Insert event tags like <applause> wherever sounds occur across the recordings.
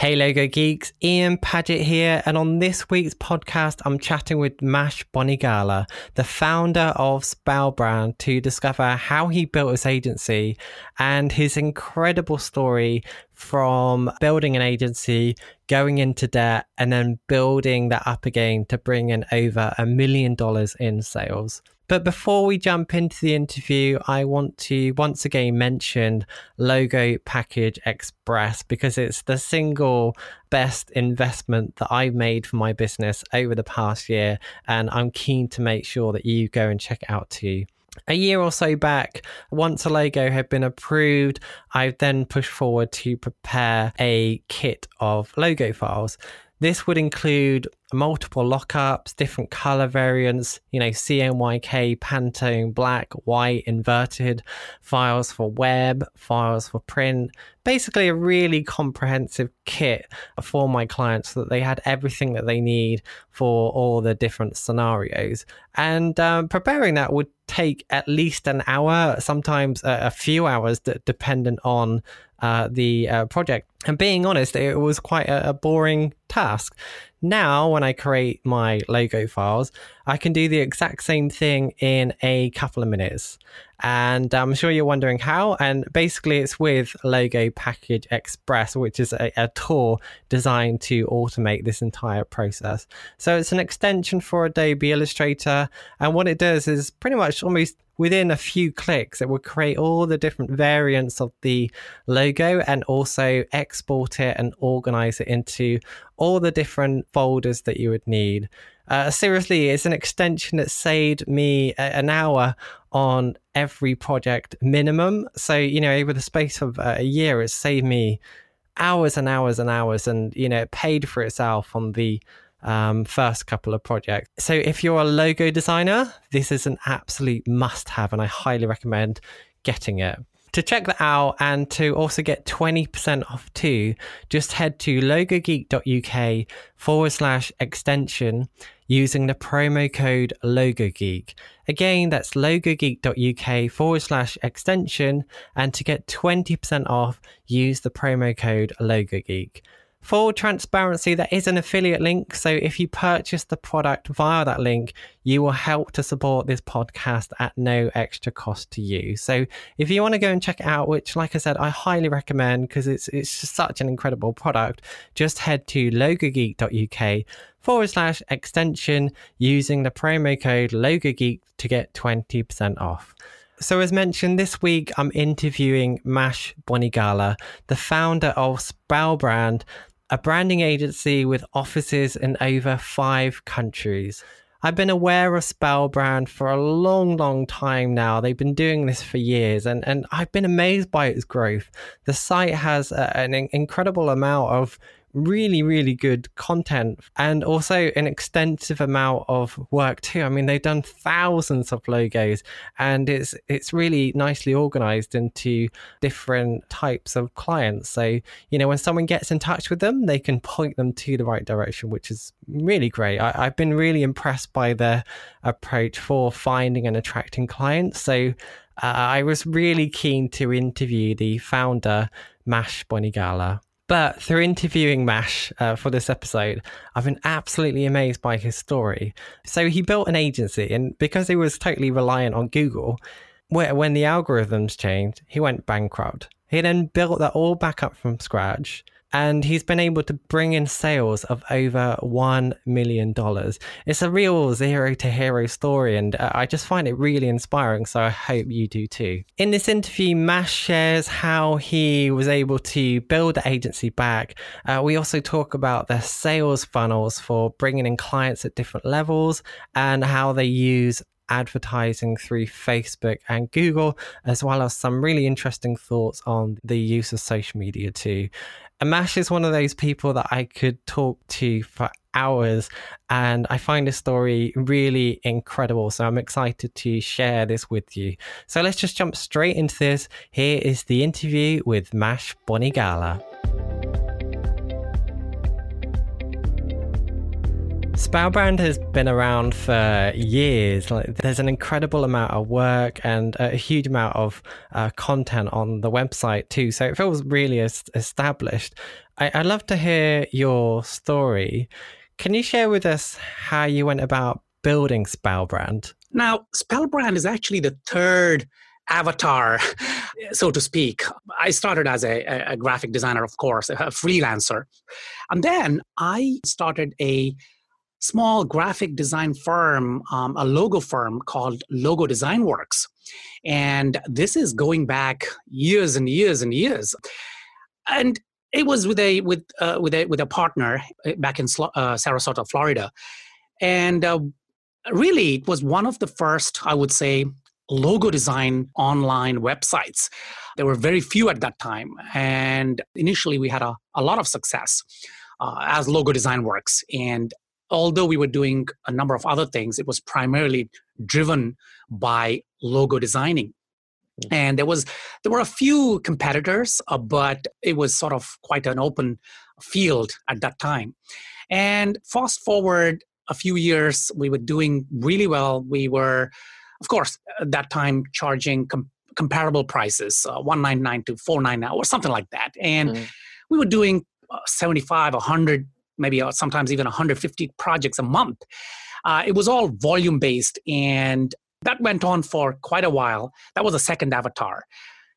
Hey Logo Geeks, Ian Paget here, and on this week's podcast, I'm chatting with Mash Bonigala, the founder of Spellbrand, to discover how he built his agency and his incredible story from building an agency, going into debt, and then building that up again to bring in over a million dollars in sales. But before we jump into the interview, I want to once again mention Logo Package Express because it's the single best investment that I've made for my business over the past year. And I'm keen to make sure that you go and check it out too. A year or so back, once a logo had been approved, I then pushed forward to prepare a kit of logo files. This would include multiple lockups, different color variants, you know, CMYK, Pantone, black, white, inverted, files for web, files for print. Basically, a really comprehensive kit for my clients so that they had everything that they need for all the different scenarios. And um, preparing that would take at least an hour, sometimes a, few hours, dependent on uh, the uh, project. And being honest, it was quite a, a boring task. Now, when I create my logo files, I can do the exact same thing in a couple of minutes. And I'm sure you're wondering how. And basically, it's with Logo Package Express, which is a, a tool designed to automate this entire process. So it's an extension for Adobe Illustrator. And what it does is pretty much almost within a few clicks, it will create all the different variants of the logo and also export it and organize it into all the different folders that you would need. Uh, seriously, it's an extension that saved me a- an hour on every project minimum. So, you know, over the space of uh, a year, it saved me hours and hours and hours and, you know, it paid for itself on the um, first couple of projects. So if you're a logo designer, this is an absolute must have, and I highly recommend getting it. To check that out and to also get 20% off too, just head to logogeek.uk forward slash extension using the promo code LogoGeek. Again, that's logogeek.uk forward slash extension. And to get 20% off, use the promo code LogoGeek. Full transparency, that is an affiliate link. So if you purchase the product via that link, you will help to support this podcast at no extra cost to you. So if you want to go and check it out, which like I said, I highly recommend because it's it's such an incredible product, just head to logogeek.uk forward slash extension using the promo code logogeek to get 20% off. So, as mentioned, this week I'm interviewing Mash Bonigala, the founder of Spellbrand, a branding agency with offices in over five countries. I've been aware of Spellbrand for a long, long time now. They've been doing this for years, and, and I've been amazed by its growth. The site has a, an incredible amount of really, really good content and also an extensive amount of work too. I mean, they've done thousands of logos and it's it's really nicely organized into different types of clients. So, you know, when someone gets in touch with them, they can point them to the right direction, which is really great. I, have been really impressed by their approach for finding and attracting clients. So uh, I was really keen to interview the founder, Mash Bonigala. But through interviewing Mash uh, for this episode, I've been absolutely amazed by his story. So he built an agency, and because he was totally reliant on Google, where when the algorithms changed, he went bankrupt. He then built that all back up from scratch and he's been able to bring in sales of over $1 million. It's a real zero to hero story, and I just find it really inspiring. So I hope you do too. In this interview, Mash shares how he was able to build the agency back. Uh, we also talk about their sales funnels for bringing in clients at different levels and how they use advertising through Facebook and Google, as well as some really interesting thoughts on the use of social media too. Amash is one of those people that I could talk to for hours, and I find the story really incredible. So I'm excited to share this with you. So let's just jump straight into this. Here is the interview with Mash Bonigala. Spellbrand has been around for years. Like, there's an incredible amount of work and a huge amount of uh, content on the website too. So it feels really established. I, I'd love to hear your story. Can you share with us how you went about building Spellbrand? Now, Spellbrand is actually the third avatar, so to speak. I started as a, a, graphic designer, of course, a freelancer. And then I started a small graphic design firm, um, a logo firm called Logo Design Works. And this is going back years and years and years. And it was with a with uh, with a with a partner uh, back in uh, Sarasota, Florida, and uh, really it was one of the first, I would say, logo design online websites. There were very few at that time, and initially we had a, a lot of success uh, as Logo Design Works. And although we were doing a number of other things, it was primarily driven by logo designing. And there was there were a few competitors uh, but it was sort of quite an open field at that time. And fast forward a few years we were doing really well. We were of course at that time charging com- comparable prices uh, 199 to 499 or something like that. And mm. we were doing uh, 75 100 maybe uh, sometimes even 150 projects a month uh, it was all volume based and that went on for quite a while. That was a second avatar.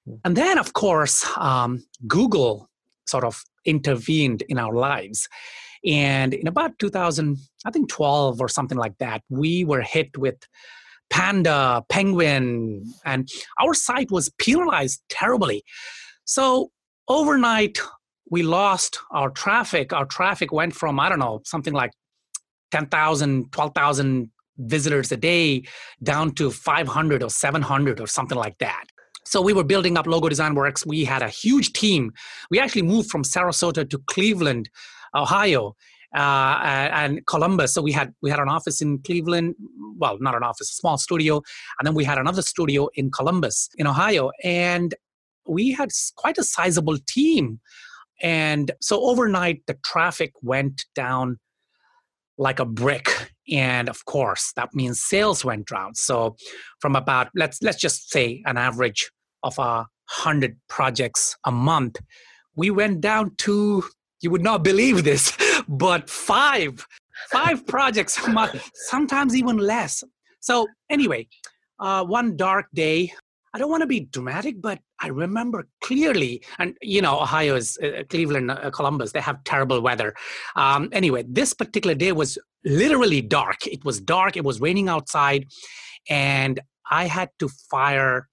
Hmm. And then, of course, um, Google sort of intervened in our lives. And in about 2000, I think 12 or something like that, we were hit with Panda, Penguin, and our site was penalized terribly. So overnight, we lost our traffic. Our traffic went from, I don't know, something like 10,000, 12,000 visitors a day down to 500 or 700 or something like that. So we were building up Logo Design Works. We had a huge team. We actually moved from Sarasota to Cleveland, Ohio, uh, and Columbus. So we had we had an office in Cleveland. Well, not an office, a small studio, and then we had another studio in Columbus, in Ohio, and we had quite a sizable team. And so overnight, the traffic went down like a brick. And of course that means sales went down. So from about let's let's just say an average of a hundred projects a month we went down to you would not believe this <laughs> but five five <laughs> projects a month sometimes even less. So anyway uh, one dark day I don't want to be dramatic, but I remember clearly, and you know, Ohio is uh, Cleveland, uh, Columbus, they have terrible weather. Um, anyway, this particular day was literally dark. It was dark, it was raining outside, and I had to fire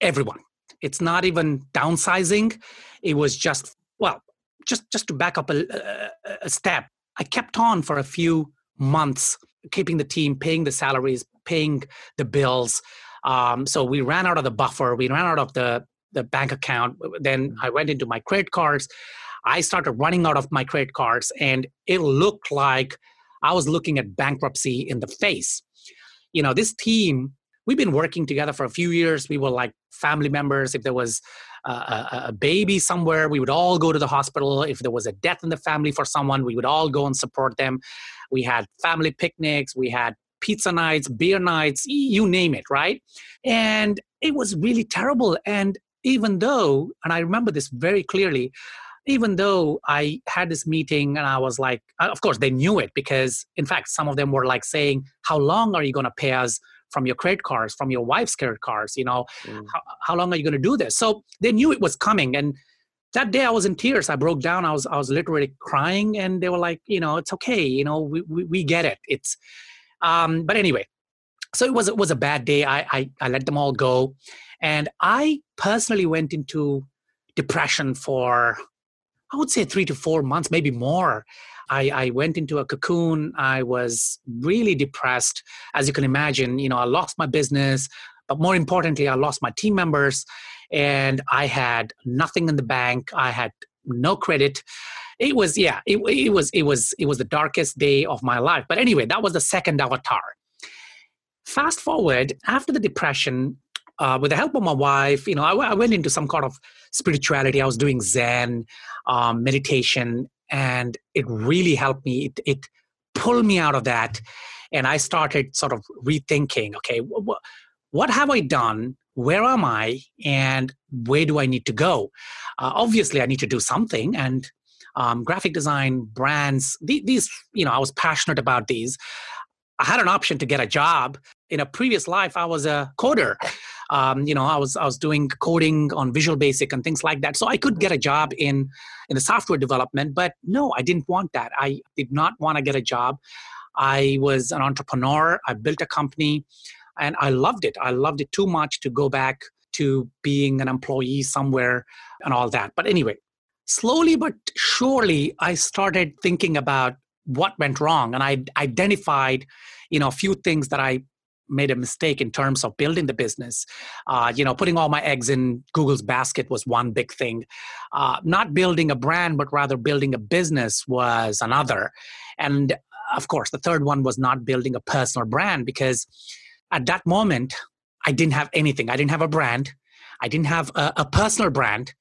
everyone. It's not even downsizing, it was just, well, just, just to back up a, a step, I kept on for a few months, keeping the team, paying the salaries, paying the bills. Um, so we ran out of the buffer, we ran out of the, the bank account. Then mm-hmm. I went into my credit cards. I started running out of my credit cards, and it looked like I was looking at bankruptcy in the face. You know, this team, we've been working together for a few years. We were like family members. If there was a, a, baby somewhere, we would all go to the hospital. If there was a death in the family for someone, we would all go and support them. We had family picnics. We had pizza nights, beer nights, you name it, right? And it was really terrible. And even though, and I remember this very clearly, even though I had this meeting and I was like, uh, of course, they knew it because, in fact, some of them were like saying, How long are you going to pay us from your credit cards, from your wife's credit cards? You know, mm. how, how long are you going to do this? So they knew it was coming. And that day I was in tears. I broke down. I was, I was literally crying. And they were like, You know, it's okay. You know, we, we, we get it. It's, um, but anyway, so it was it was a bad day. I, I I let them all go, and I personally went into depression for I would say three to four months, maybe more. I, I went into a cocoon. I was really depressed, as you can imagine. You know, I lost my business, but more importantly, I lost my team members, and I had nothing in the bank. I had no credit it was yeah it, it was it was it was the darkest day of my life. But anyway that was the second avatar. Fast forward after the depression uh, with the help of my wife you know I, I, went into some kind of spirituality. I was doing zen um, meditation and it really helped me. It, it pulled me out of that and i started sort of rethinking okay wh- what have i done? Where am i? And where do i need to go? Uh, obviously i need to do something and um, graphic design, brands. These, you know, I was passionate about these. I had an option to get a job. In a previous life, I was a coder. Um, you know, I was I was doing coding on Visual Basic and things like that. So I could get a job in in the software development, but no, I didn't want that. I did not want to get a job. I was an entrepreneur. I built a company, and I loved it. I loved it too much to go back to being an employee somewhere and all that. But anyway, slowly but surely, I started thinking about what went wrong, and I identified, you know, a few things that I made a mistake in terms of building the business. Uh, you know, putting all my eggs in Google's basket was one big thing. Uh, not building a brand, but rather building a business was another. And of course, the third one was not building a personal brand because at that moment, I didn't have anything. I didn't have a brand. I didn't have a, a personal brand.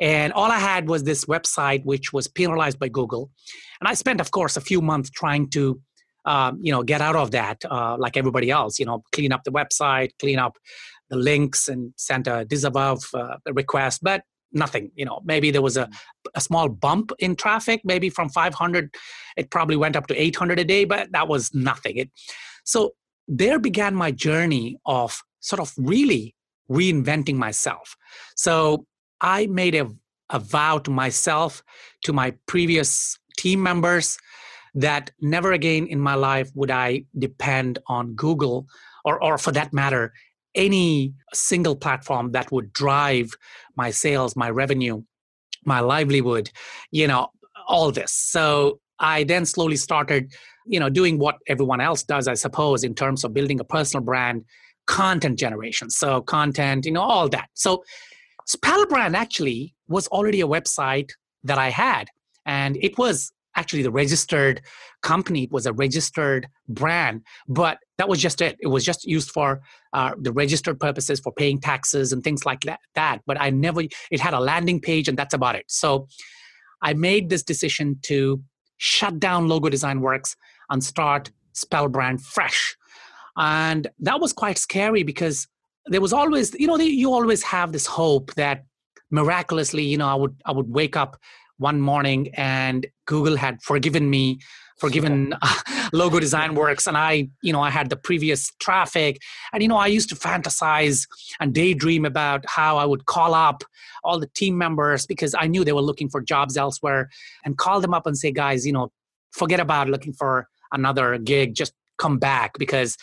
And all I had was this website, which was penalized by Google. And I spent, of course, a few months trying to, um, you know, get out of that, uh, like everybody else. You know, clean up the website, clean up the links, and sent a disavow uh, request. But nothing you know maybe there was a, a small bump in traffic maybe from 500 it probably went up to 800 a day but that was nothing it so there began my journey of sort of really reinventing myself so i made a, a vow to myself to my previous team members that never again in my life would i depend on google or, or for that matter any single platform that would drive my sales, my revenue, my livelihood, you know, all this. So I then slowly started, you know, doing what everyone else does, I suppose, in terms of building a personal brand, content generation. So content, you know, all that. So Spellbrand actually was already a website that I had. And it was actually the registered company it was a registered brand but that was just it it was just used for uh, the registered purposes for paying taxes and things like that, that but i never it had a landing page and that's about it so i made this decision to shut down logo design works and start spellbrand fresh and that was quite scary because there was always you know you always have this hope that miraculously you know i would i would wake up one morning and google had forgiven me forgiven uh, <laughs> logo design works. And i you know i had the previous traffic. And you know i used to fantasize and daydream about how i would call up all the team members because i knew they were looking for jobs elsewhere and call them up and say guys you know forget about looking for another gig. Just come back because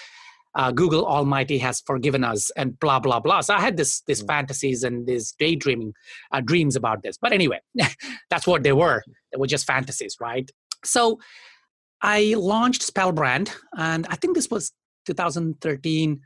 uh, Google Almighty has forgiven us, and blah blah blah. So I had this this mm. fantasies and these daydreaming uh, dreams about this. But anyway, <laughs> that's what they were. They were just fantasies, right? So I launched Spellbrand, and I think this was 2013,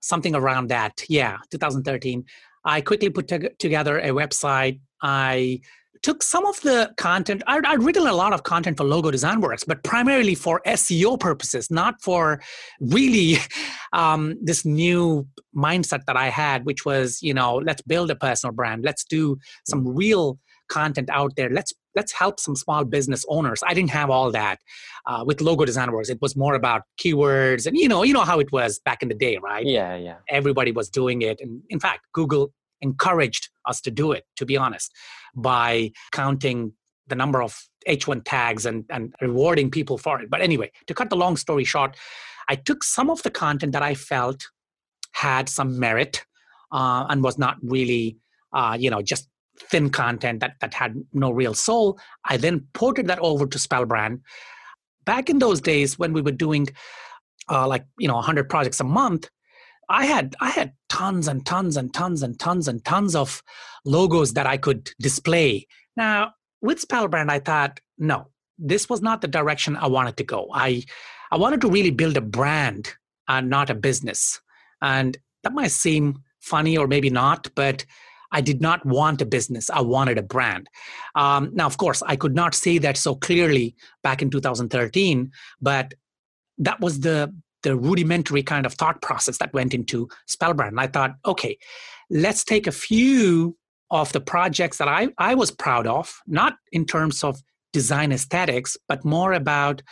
something around that. Yeah, 2013. I quickly put to- together a website. I took some of the content I'd, I'd, written a lot of content for logo design works but primarily for seo purposes not for really <laughs> um, this new mindset that i had which was you know let's build a personal brand. Let's do some real content out there. Let's let's help some small business owners. I didn't have all that uh, with logo design works. It was more about keywords and you know you know how it was back in the day right? Yeah yeah. Everybody was doing it. And in fact google encouraged us to do it, to be honest, by counting the number of H1 tags and, and rewarding people for it. But anyway, to cut the long story short, I took some of the content that I felt had some merit uh, and was not really, uh, you know, just thin content that, that had no real soul. I then ported that over to Spellbrand. Back in those days when we were doing uh, like, you know, 100 projects a month, I had I had tons and tons and tons and tons and tons of logos that I could display. Now with Spellbrand, I thought, no, this was not the direction I wanted to go. I I wanted to really build a brand and not a business. And that might seem funny or maybe not, but I did not want a business. I wanted a brand. Um, now, of course, I could not say that so clearly back in 2013, but that was the the rudimentary kind of thought process that went into Spellbrand. And I thought, okay, let's take a few of the projects that I, I was proud of, not in terms of design aesthetics, but more about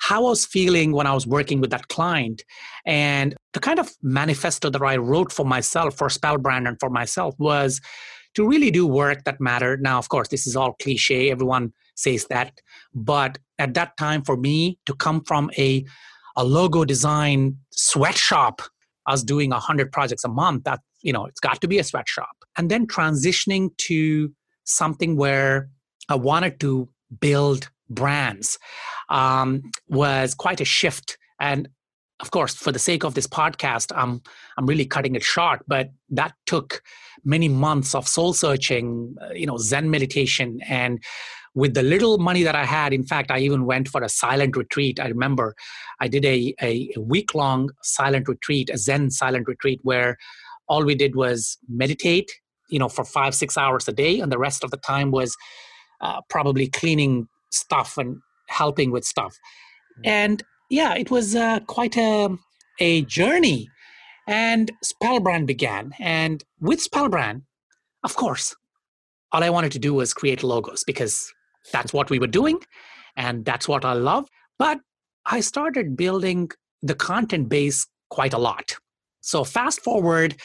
how I was feeling when I was working with that client. And the kind of manifesto that I wrote for myself, for Spellbrand and for myself, was to really do work that mattered. Now, of course, this is all cliche. Everyone says that. But at that time, for me to come from a, a logo design sweatshop, I was doing 100 projects a month. That, you know, it's got to be a sweatshop. And then transitioning to something where I wanted to build brands um, was quite a shift. And of course, for the sake of this podcast, I'm I'm really cutting it short. But that took many months of soul searching, uh, you know, Zen meditation, and with the little money that I had, in fact, I even went for a silent retreat. I remember I did a, a, a week long silent retreat, a Zen silent retreat, where all we did was meditate, you know, for five six hours a day, and the rest of the time was uh, probably cleaning stuff and helping with stuff. Mm. And yeah, it was uh, quite a, a journey. And Spellbrand began. And with Spellbrand, of course, all I wanted to do was create logos because that's what we were doing and that's what I love. But I started building the content base quite a lot. So fast forward,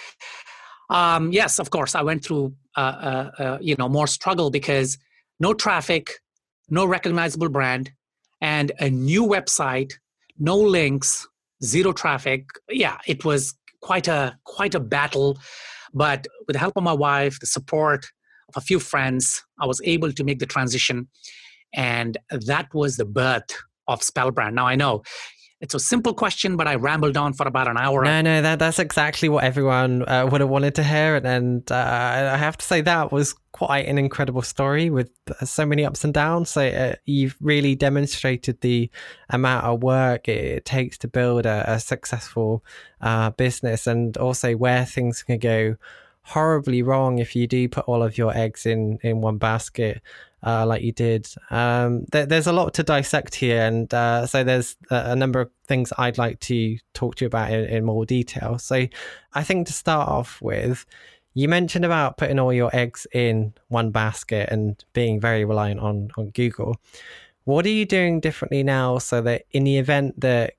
um, yes, of course, I went through uh, uh, uh, you know more struggle because no traffic, no recognizable brand, and a new website no links, zero traffic. Yeah, it was quite a quite a battle, but with the help of my wife, the support a few friends, I was able to make the transition, and that was the birth of Spellbrand. Now I know it's a simple question, but I rambled on for about an hour. No, no, that that's exactly what everyone uh, would have wanted to hear, and uh, I have to say that was quite an incredible story with so many ups and downs. So uh, you've really demonstrated the amount of work it takes to build a, a successful uh, business, and also where things can go horribly wrong if you do put all of your eggs in in one basket uh, like you did. Um, th- there's a lot to dissect here, and uh, so there's a, a, number of things I'd like to talk to you about in, in, more detail. So, I think to start off with, you mentioned about putting all your eggs in one basket and being very reliant on on Google. What are you doing differently now so that in the event that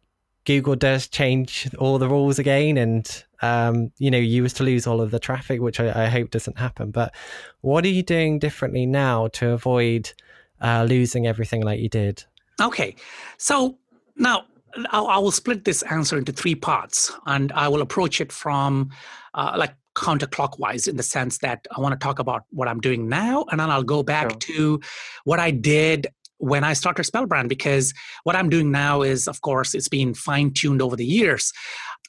Google does change all the rules again, and um, you know you was to lose all of the traffic, which I, I, hope doesn't happen. But what are you doing differently now to avoid uh, losing everything like you did? Okay, so now I'll, I will split this answer into three parts, and I will approach it from uh, like counterclockwise in the sense that I want to talk about what I'm doing now, and then I'll go back sure. to what I did when I started Spellbrand because what I'm doing now is, of course, it's been fine tuned over the years.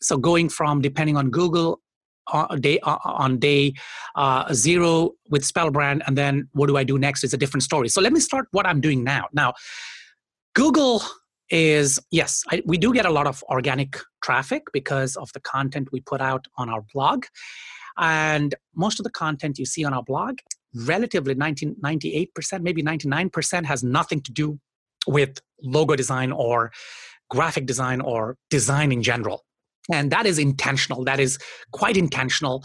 So going from depending on Google uh, day uh, on day uh, zero with Spellbrand, and then what do I do next is a different story. So let me start what I'm doing now. Now, Google is yes, I, we do get a lot of organic traffic because of the content we put out on our blog. And most of the content you see on our blog relatively 19, 98%, maybe 99% has nothing to do with logo design or graphic design or design in general. And that is intentional. That is quite intentional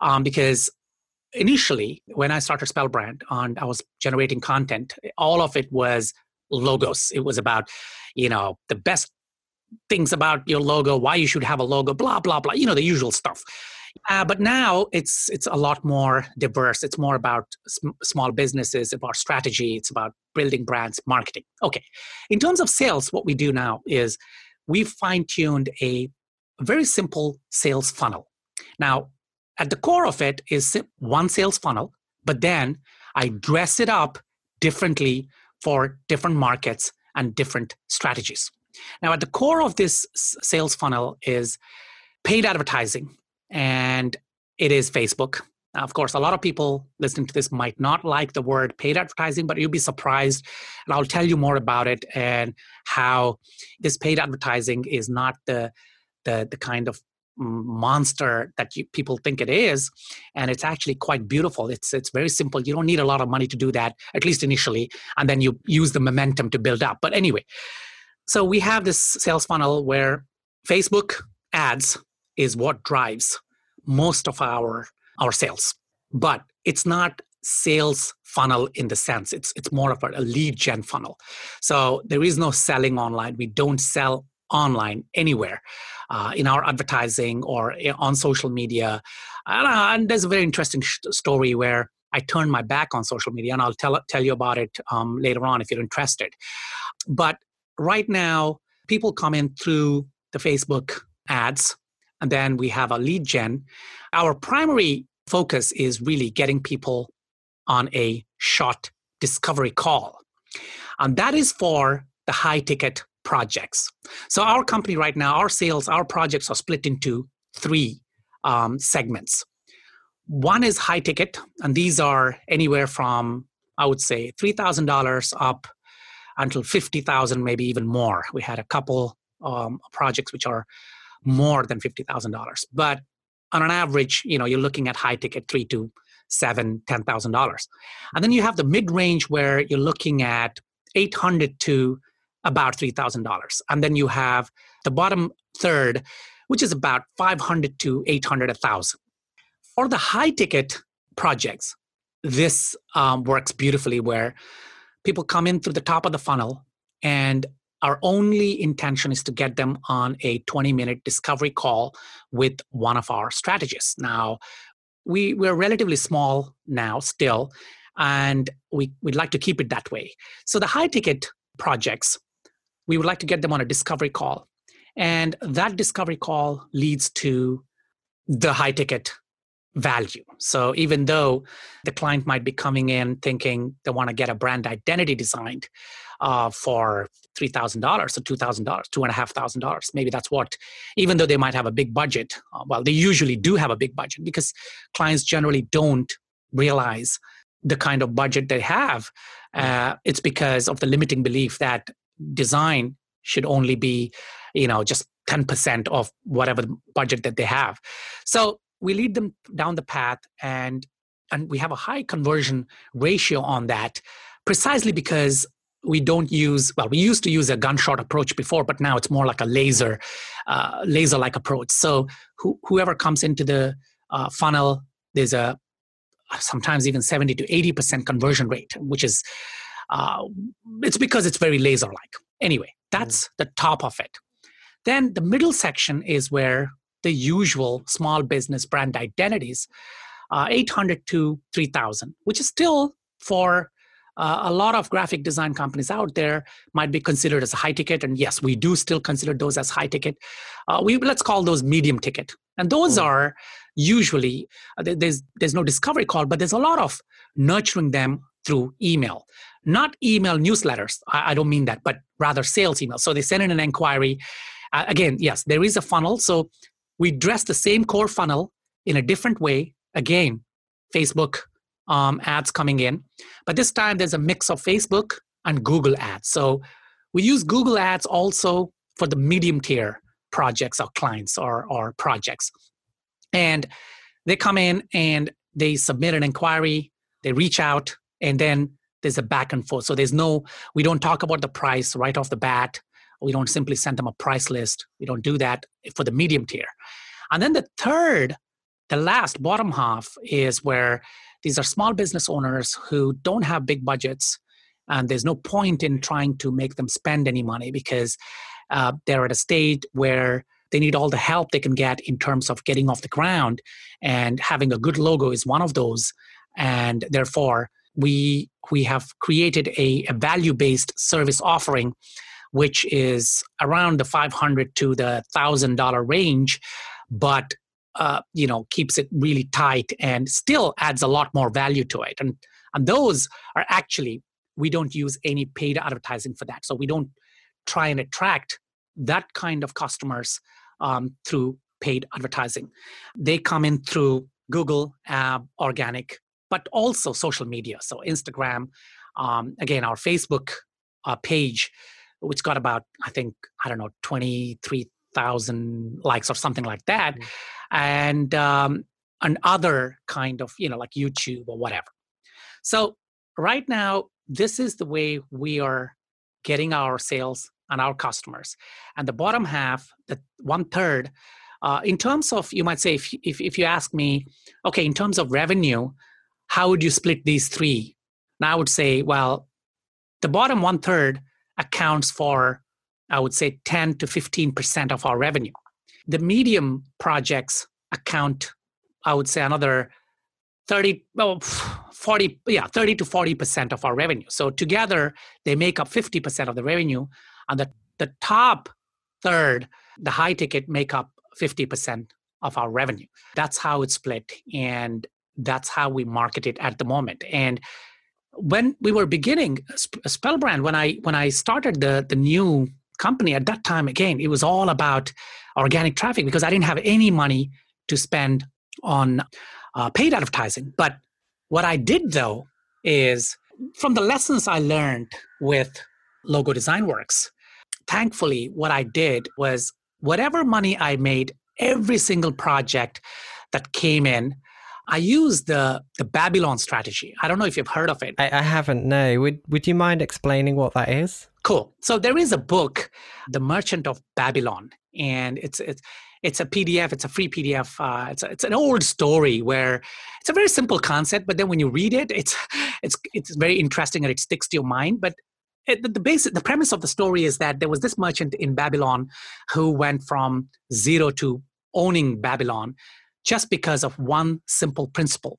um, because initially, when I started Spellbrand and I was generating content, all of it was logos. It was about, you know, the best things about your logo, why you should have a logo, blah, blah, blah, you know, the usual stuff. Uh, but now it's it's a lot more diverse. It's more about sm- small businesses, about strategy. It's about building brands, marketing. Okay, in terms of sales, what we do now is we've fine tuned a very simple sales funnel. Now, at the core of it is one sales funnel, but then I dress it up differently for different markets and different strategies. Now, at the core of this sales funnel is paid advertising and it is Facebook. Now, of course, a lot of people listening to this might not like the word paid advertising, but you'll be surprised. And I'll tell you more about it and how this paid advertising is not the, the, the kind of monster that you, people think it is and it's actually quite beautiful. It's it's very simple. You don't need a lot of money to do that at least initially and then you use the momentum to build up. But anyway so we have this sales funnel where facebook ads is what drives most of our our sales. But it's not sales funnel in the sense. It's it's more of a, lead gen funnel. So there is no selling online. We don't sell online anywhere uh, in our advertising or on social media and, uh, and there's a very interesting sh- story where I turned my back on social media, and I'll tell tell you about it um, later on if you're interested. But right now, people come in through the Facebook ads, and then we have a lead gen. Our primary focus is really getting people on a short discovery call, and that is for the high ticket projects. So our company right now, our sales, our projects are split into three um, segments. One is high ticket, and these are anywhere from, I would say, $3,000 up until 50,000, maybe even more. We had a couple um, projects which are more than $50,000. But on an average, you know, you're looking at high ticket, three to seven, ten thousand dollars. And then you have the mid range where you're looking at 800 to about $3,000. And then you have the bottom third, which is about 500 to 800, 1,000. For the high ticket projects, this um, works beautifully where people come in through the top of the funnel and our only intention is to get them on a 20 minute discovery call with one of our strategists. Now, we, we're relatively small now still, and we, we'd like to keep it that way. So, the high ticket projects, we would like to get them on a discovery call. And that discovery call leads to the high ticket value. So even though the client might be coming in thinking they want to get a brand identity designed uh, for three thousand dollars or two thousand dollars, two and a half thousand dollars, maybe that's what. Even though they might have a big budget, uh, well, they usually do have a big budget because clients generally don't realize the kind of budget they have. Uh, it's because of the limiting belief that design should only be, you know, just 10% of whatever budget that they have. So we lead them down the path and and we have a high conversion ratio on that precisely because we don't use well we used to use a gunshot approach before but now it's more like a laser uh, laser like approach so who, whoever comes into the uh, funnel there's a sometimes even 70 to 80 percent conversion rate which is uh, it's because it's very laser like anyway that's mm. the top of it then the middle section is where the usual small business brand identities, uh, 800 to 3000, which is still for uh, a lot of graphic design companies out there might be considered as a high ticket and yes we do still consider those as high ticket uh, we let's call those medium ticket and those mm. are usually uh, there's there's no discovery call but there's a lot of nurturing them through email. Not email newsletters I, I don't mean that but rather sales email so they send in an inquiry. Uh, again yes there is a funnel. So we dress the same core funnel in a different way. Again, Facebook um, ads coming in, but this time there's a mix of Facebook and Google ads. So we use Google ads also for the medium tier projects or clients or, or projects. And they come in and they submit an inquiry, they reach out, and then there's a back and forth. So there's no, we don't talk about the price right off the bat. We don't simply send them a price list. We don't do that for the medium tier. And then the third, the last bottom half is where these are small business owners who don't have big budgets and there's no point in trying to make them spend any money because uh, they're at a stage where they need all the help they can get in terms of getting off the ground and having a good logo is one of those and therefore we we have created a, a value based service offering which is around the 500 to the $1000 range but uh, you know keeps it really tight and still adds a lot more value to it. And and those are actually we don't use any paid advertising for that. So we don't try and attract that kind of customers um, through paid advertising. They come in through google uh, organic but also social media. So instagram um, again our facebook uh, page which got about i think i don't know 23000 likes or something like that. Mm-hmm. and um, and other kind of you know like youtube or whatever. So right now this is the way we are getting our sales and our customers. And the bottom half the one third uh, in terms of you might say if, if, if you ask me okay in terms of revenue how would you split these three and i would say well the bottom one third accounts for, I would say, 10 to 15% of our revenue. The medium projects account, I would say, another 30, well, 40, yeah, 30 to 40% of our revenue. So together they make up 50% of the revenue. And the, the top third, the high ticket, make up 50% of our revenue. That's how it's split. And that's how we market it at the moment. And when we were beginning Spellbrand, when I when I started the the new company at that time, again, it was all about organic traffic because I didn't have any money to spend on uh, paid advertising. But what I did though is from the lessons I learned with Logo Design Works, thankfully, what I did was whatever money I made, every single project that came in, I use the the Babylon strategy. I don't know if you've heard of it. I, I haven't. No. Would Would you mind explaining what that is? Cool. So there is a book, The Merchant of Babylon, and it's it's it's a PDF. It's a free PDF. Uh, it's a, it's an old story where it's a very simple concept, but then when you read it, it's it's it's very interesting and it sticks to your mind. But it, the, the basic the premise of the story is that there was this merchant in Babylon who went from zero to owning Babylon just because of one simple principle.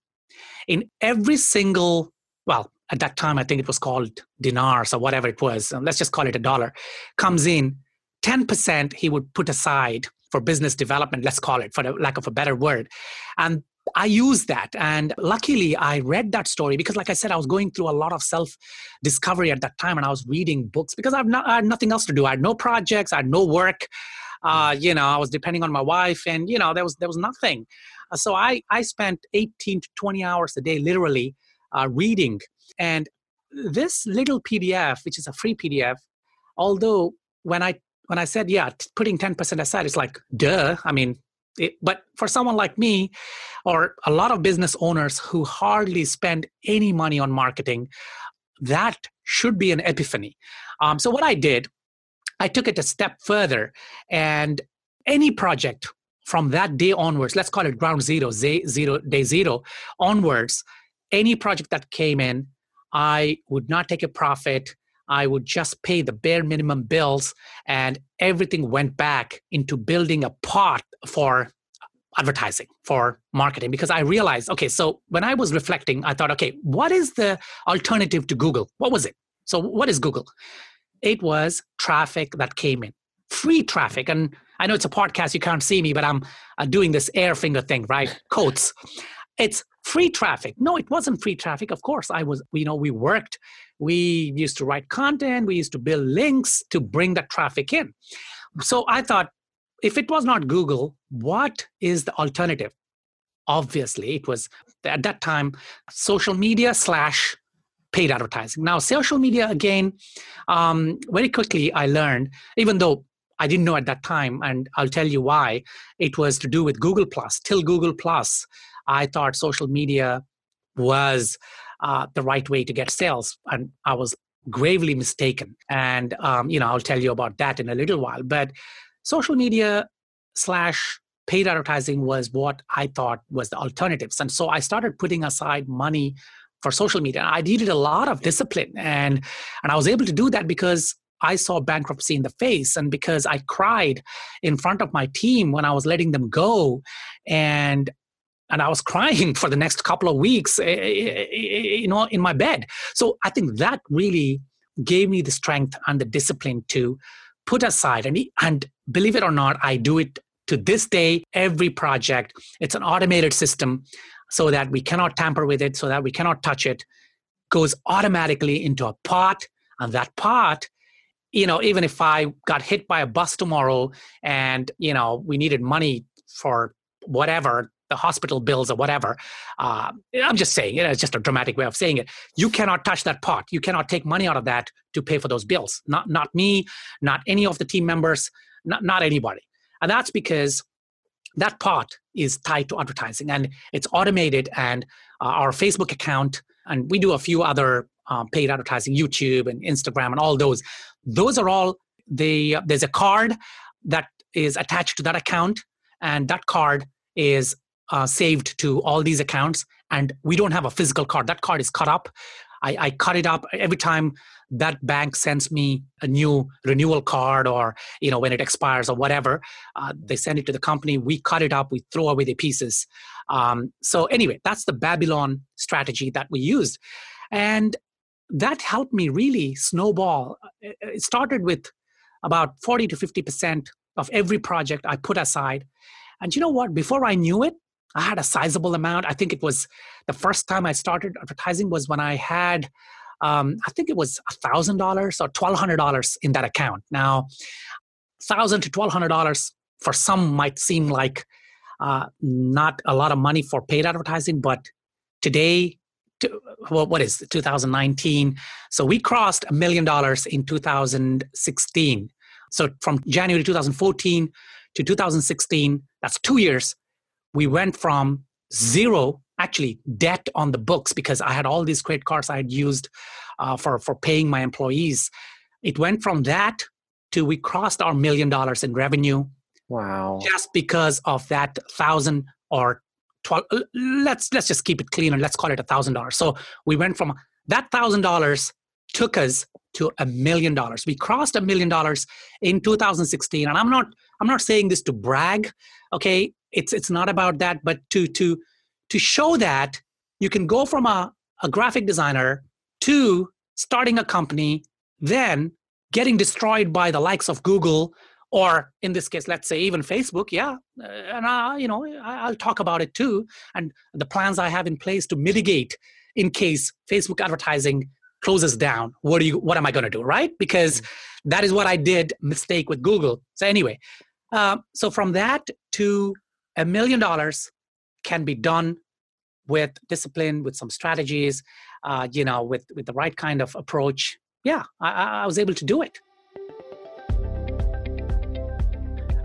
In every single, well, at that time, I think it was called dinars or whatever it was, let's just call it a dollar, comes in, 10% he would put aside for business development, let's call it, for the lack of a better word. And I used that. And luckily, I read that story because, like I said, I was going through a lot of self discovery at that time and I was reading books because I've not, I had nothing else to do. I had no projects, I had no work. Uh, you know, I was depending on my wife, and you know, there was there was nothing. Uh, so I I spent 18 to 20 hours a day, literally, uh, reading. And this little PDF, which is a free PDF, although when I when I said yeah, putting 10% aside, it's like duh. I mean, it, but for someone like me, or a lot of business owners who hardly spend any money on marketing, that should be an epiphany. Um, so what I did I took it a step further and any project from that day onwards, let's call it ground zero, day zero onwards, any project that came in, I would not take a profit. I would just pay the bare minimum bills, and everything went back into building a pot for advertising, for marketing. Because I realized, okay, so when I was reflecting, I thought, okay, what is the alternative to Google? What was it? So, what is Google? It was traffic that came in, free traffic. And I know it's a podcast, you can't see me, but I'm uh, doing this air finger thing, right? Quotes. It's free traffic. No, it wasn't free traffic. Of course, I was, you know, we worked, we used to write content, we used to build links to bring that traffic in. So I thought, if it was not Google, what is the alternative? Obviously, it was at that time social media slash paid advertising. Now, social media, again, um, very quickly I learned, even though I didn't know at that time, and I'll tell you why, it was to do with Google Plus. Till Google Plus, I thought social media was uh, the right way to get sales, and I was gravely mistaken. And um, you know, I'll tell you about that in a little while. But social media slash paid advertising was what I thought was the alternatives, and so I started putting aside money for social media. I needed a lot of discipline, and and I was able to do that because I saw bankruptcy in the face, and because I cried in front of my team when I was letting them go, and and I was <laughs> crying for the next couple of weeks, eh, eh, eh, you know, in my bed. So I think that really gave me the strength and the discipline to put aside and and believe it or not, I do it to this day every project it's an automated system so that we cannot tamper with it, so that we cannot touch it, goes automatically into a pot. And that pot, you know, even if I got hit by a bus tomorrow and, you know, we needed money for whatever, the hospital bills or whatever, uh, I'm just saying, you know, it's just a dramatic way of saying it. You cannot touch that pot. You cannot take money out of that to pay for those bills. Not, not me, not any of the team members, not, not anybody. And that's because that part is tied to advertising and it's automated and uh, our facebook account and we do a few other um, paid advertising youtube and instagram and all those. Those are all the uh, there's a card that is attached to that account and that card is uh, saved to all these accounts and we don't have a physical card. That card is cut up I, I cut it up every time that bank sends me a new renewal card or you know when it expires or whatever uh, they send it to the company we cut it up we throw away the pieces Um, so, anyway, that's the Babylon strategy that we used. And that helped me really snowball. It started with about 40 to 50% of every project I put aside. And you know what? Before I knew it, I had a sizable amount. I think it was the first time I started advertising was when I had, um, I think it was $1,000 or $1,200 in that account. Now, 1000 to $1,200 for some might seem like uh, not a lot of money for paid advertising, but today, to, well, what is it, 2019? So we crossed a million dollars in 2016. So from January 2014 to 2016, that's two years, we went from zero, actually debt on the books because I had all these credit cards I had used uh, for, for paying my employees. It went from that to we crossed our million dollars in revenue Wow. Just because of that thousand or twelve let's let's just keep it clean and let's call it a thousand dollars. So we went from that thousand dollars took us to a million dollars. We crossed a million dollars in 2016. And I'm not I'm not saying this to brag. Okay. It's it's not about that, but to to to show that you can go from a, a graphic designer to starting a company, then getting destroyed by the likes of Google or in this case let's say even facebook yeah uh, and I, you know i'll talk about it too and the plans i have in place to mitigate in case facebook advertising closes down. What do you what am i going to do right? Because mm-hmm. that is what i did mistake with google. So anyway uh, so from that to a million dollars can be done with discipline with some strategies uh, you know with with the right kind of approach. Yeah I, I was able to do it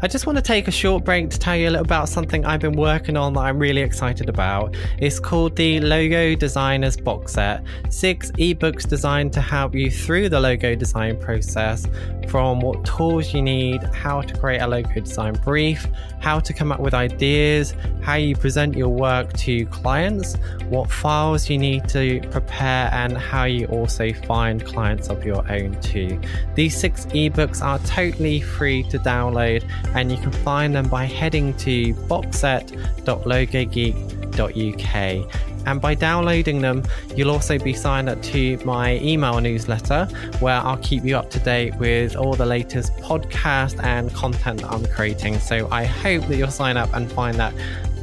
I just want to take a short break to tell you a little about something I've been working on that I'm really excited about. It's called the Logo Designers Box Set. Six ebooks designed to help you through the logo design process from what tools you need, how to create a logo design brief, how to come up with ideas, how you present your work to clients, what files you need to prepare, and how you also find clients of your own too. These six ebooks are totally free to download and you can find them by heading to boxset.logogeek.uk. And by downloading them, you'll also be signed up to my email newsletter where I'll keep you up to date with all the latest podcast and content that I'm creating. So I hope that you'll sign up and find that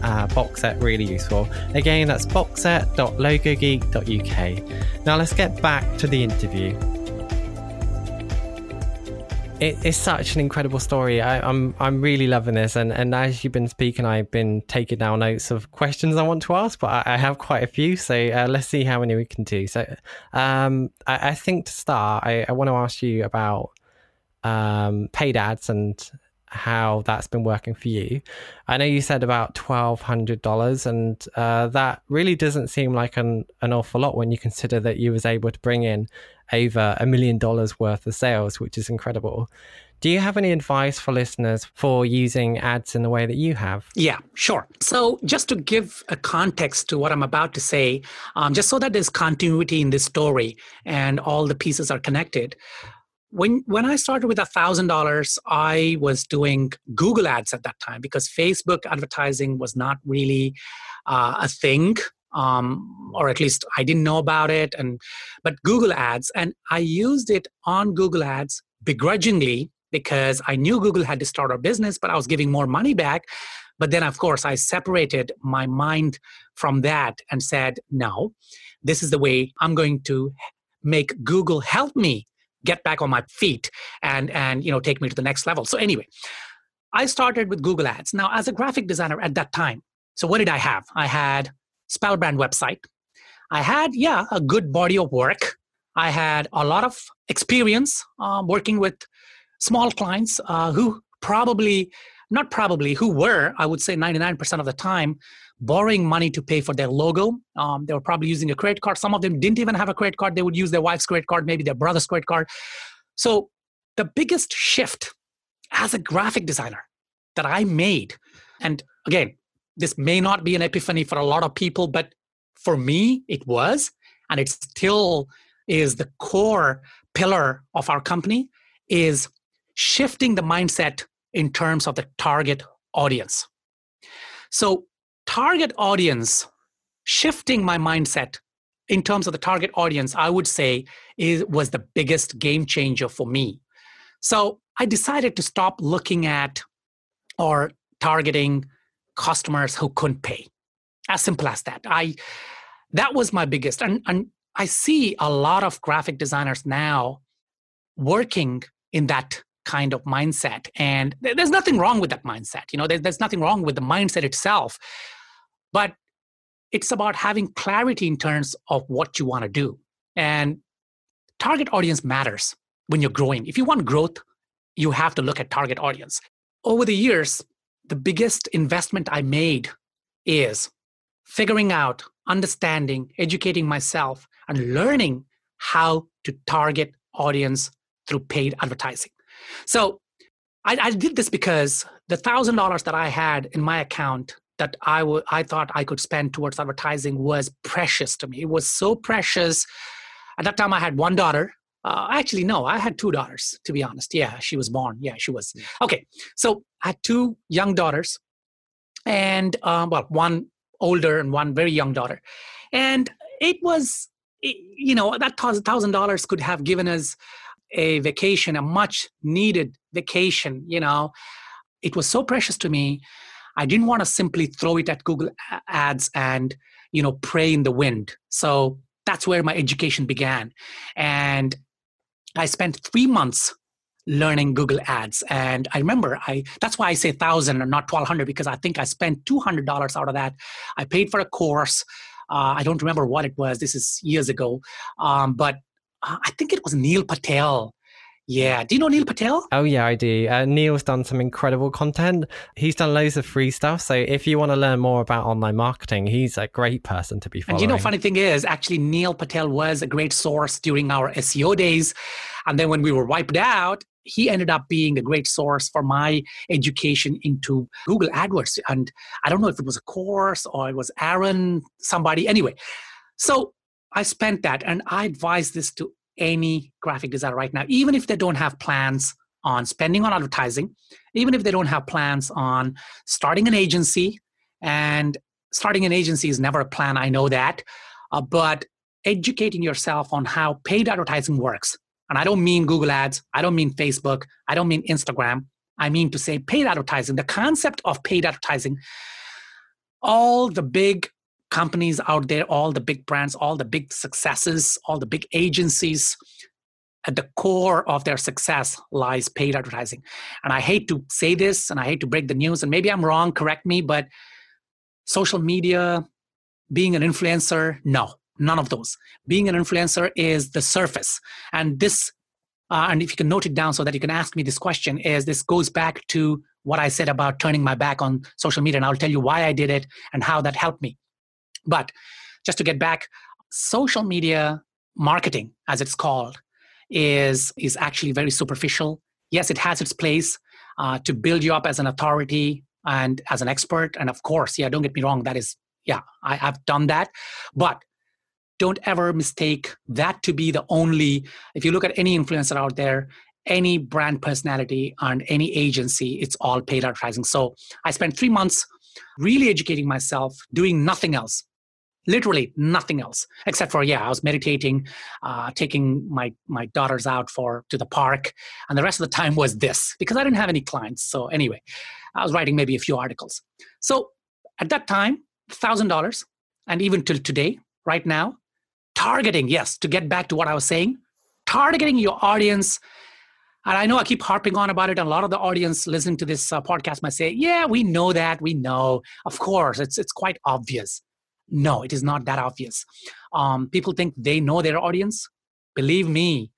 uh, box set really useful. Again, that's boxset.logogeek.uk. Now let's get back to the interview it, it's such an incredible story. I, am I'm, I'm really loving this, and and as you've been speaking, I've been taking down notes of questions I want to ask, but I, I have quite a few. So uh, let's see how many we can do. So, um, I, I think to start, I, I want to ask you about um, paid ads and how that's been working for you. I know you said about twelve hundred dollars, and uh, that really doesn't seem like an an awful lot when you consider that you was able to bring in over a million dollars worth of sales, which is incredible. Do you have any advice for listeners for using ads in the way that you have? Yeah, sure. So, just to give a context to what I'm about to say, um, just so that there's continuity in this story and all the pieces are connected. When when I started with a thousand dollars, I was doing Google ads at that time because Facebook advertising was not really uh, a thing um, or at least I didn't know about it. And but Google Ads, and I used it on Google Ads begrudgingly because I knew Google had to start our business, but I was giving more money back. But then, of course, I separated my mind from that and said, no, this is the way I'm going to make Google help me get back on my feet and and you know take me to the next level. So anyway, I started with Google Ads. Now, as a graphic designer at that time, so what did I have? I had Spellbrand website. I had, yeah, a good body of work. I had a lot of experience um, working with small clients uh, who probably, not probably, who were, I would say 99% of the time, borrowing money to pay for their logo. Um, they were probably using a credit card. Some of them didn't even have a credit card. They would use their wife's credit card, maybe their brother's credit card. So the biggest shift as a graphic designer that I made, and again, this may not be an epiphany for a lot of people, but for me, it was, and it still is the core pillar of our company is shifting the mindset in terms of the target audience. So, target audience, shifting my mindset in terms of the target audience, I would say is was the biggest game changer for me. So I decided to stop looking at or targeting customers who couldn't pay. As simple as that. I that was my biggest and, and I see a lot of graphic designers now working in that kind of mindset. And there's nothing wrong with that mindset. You know, there's nothing wrong with the mindset itself. But it's about having clarity in terms of what you want to do. And target audience matters when you're growing. If you want growth, you have to look at target audience. Over the years, the biggest investment I made is figuring out, understanding, educating myself, and learning how to target audience through paid advertising. So I, I did this because the thousand dollars that I had in my account that I, w- I thought I could spend towards advertising was precious to me. It was so precious. At that time, I had one daughter. Uh, actually, no, I had two daughters, to be honest. Yeah, she was born. Yeah, she was. Hmm. Okay, so I had two young daughters, and um, well, one older and one very young daughter. And it was, you know, that thousand dollars could have given us a vacation, a much needed vacation. You know, it was so precious to me I didn't want to simply throw it at Google Ads and you know pray in the wind. So that's where my education began, and I spent three months learning Google Ads. And I remember I that's why I say thousand and not twelve hundred because I think I spent two hundred dollars out of that. I paid for a course. Uh, I don't remember what it was. This is years ago, um, but uh, I think it was Neil Patel yeah. Do you know Neil Patel? Oh, yeah, I do. Uh, Neil's done some incredible content. He's done loads of free stuff. So if you want to learn more about online marketing, he's a great person to be following. And you know, funny thing is, actually, Neil Patel was a great source during our SEO days. And then when we were wiped out, he ended up being a great source for my education into Google AdWords. And I don't know if it was a course or it was Aaron, somebody. Anyway, so I spent that and I advise this to any graphic designer right now, even if they don't have plans on spending on advertising, even if they don't have plans on starting an agency. And starting an agency is never a plan, I know that. Uh, but educating yourself on how paid advertising works. And I don't mean Google Ads, I don't mean Facebook, I don't mean Instagram. I mean to say paid advertising, the concept of paid advertising. All the big companies out there, all the big brands, all the big successes, all the big agencies, at the core of their success lies paid advertising. And I hate to say this and I hate to break the news, and maybe I'm wrong, correct me, but social media, being an influencer, no, none of those. Being an influencer is the surface. And this, uh, and if you can note it down so that you can ask me this question, is this goes back to what I said about turning my back on social media. And I'll tell you why I did it and how that helped me. But just to get back, social media marketing, as it's called, is is actually very superficial. Yes, it has its place uh, to build you up as an authority and as an expert. And of course, yeah, don't get me wrong, that is, yeah, I have done that. But don't ever mistake that to be the only, if you look at any influencer out there, any brand personality and any agency, it's all paid advertising. So I spent three months really educating myself, doing nothing else literally nothing else except for yeah i was meditating uh, taking my my daughters out for to the park and the rest of the time was this because i didn't have any clients so anyway i was writing maybe a few articles so at that time $1000 and even till today right now targeting yes to get back to what i was saying targeting your audience and I know I keep harping on about it, and a lot of the audience listening to this uh, podcast might say, "Yeah, we know that. We know. Of course, it's it's quite obvious." No, it is not that obvious. Um, people think they know their audience. Believe me,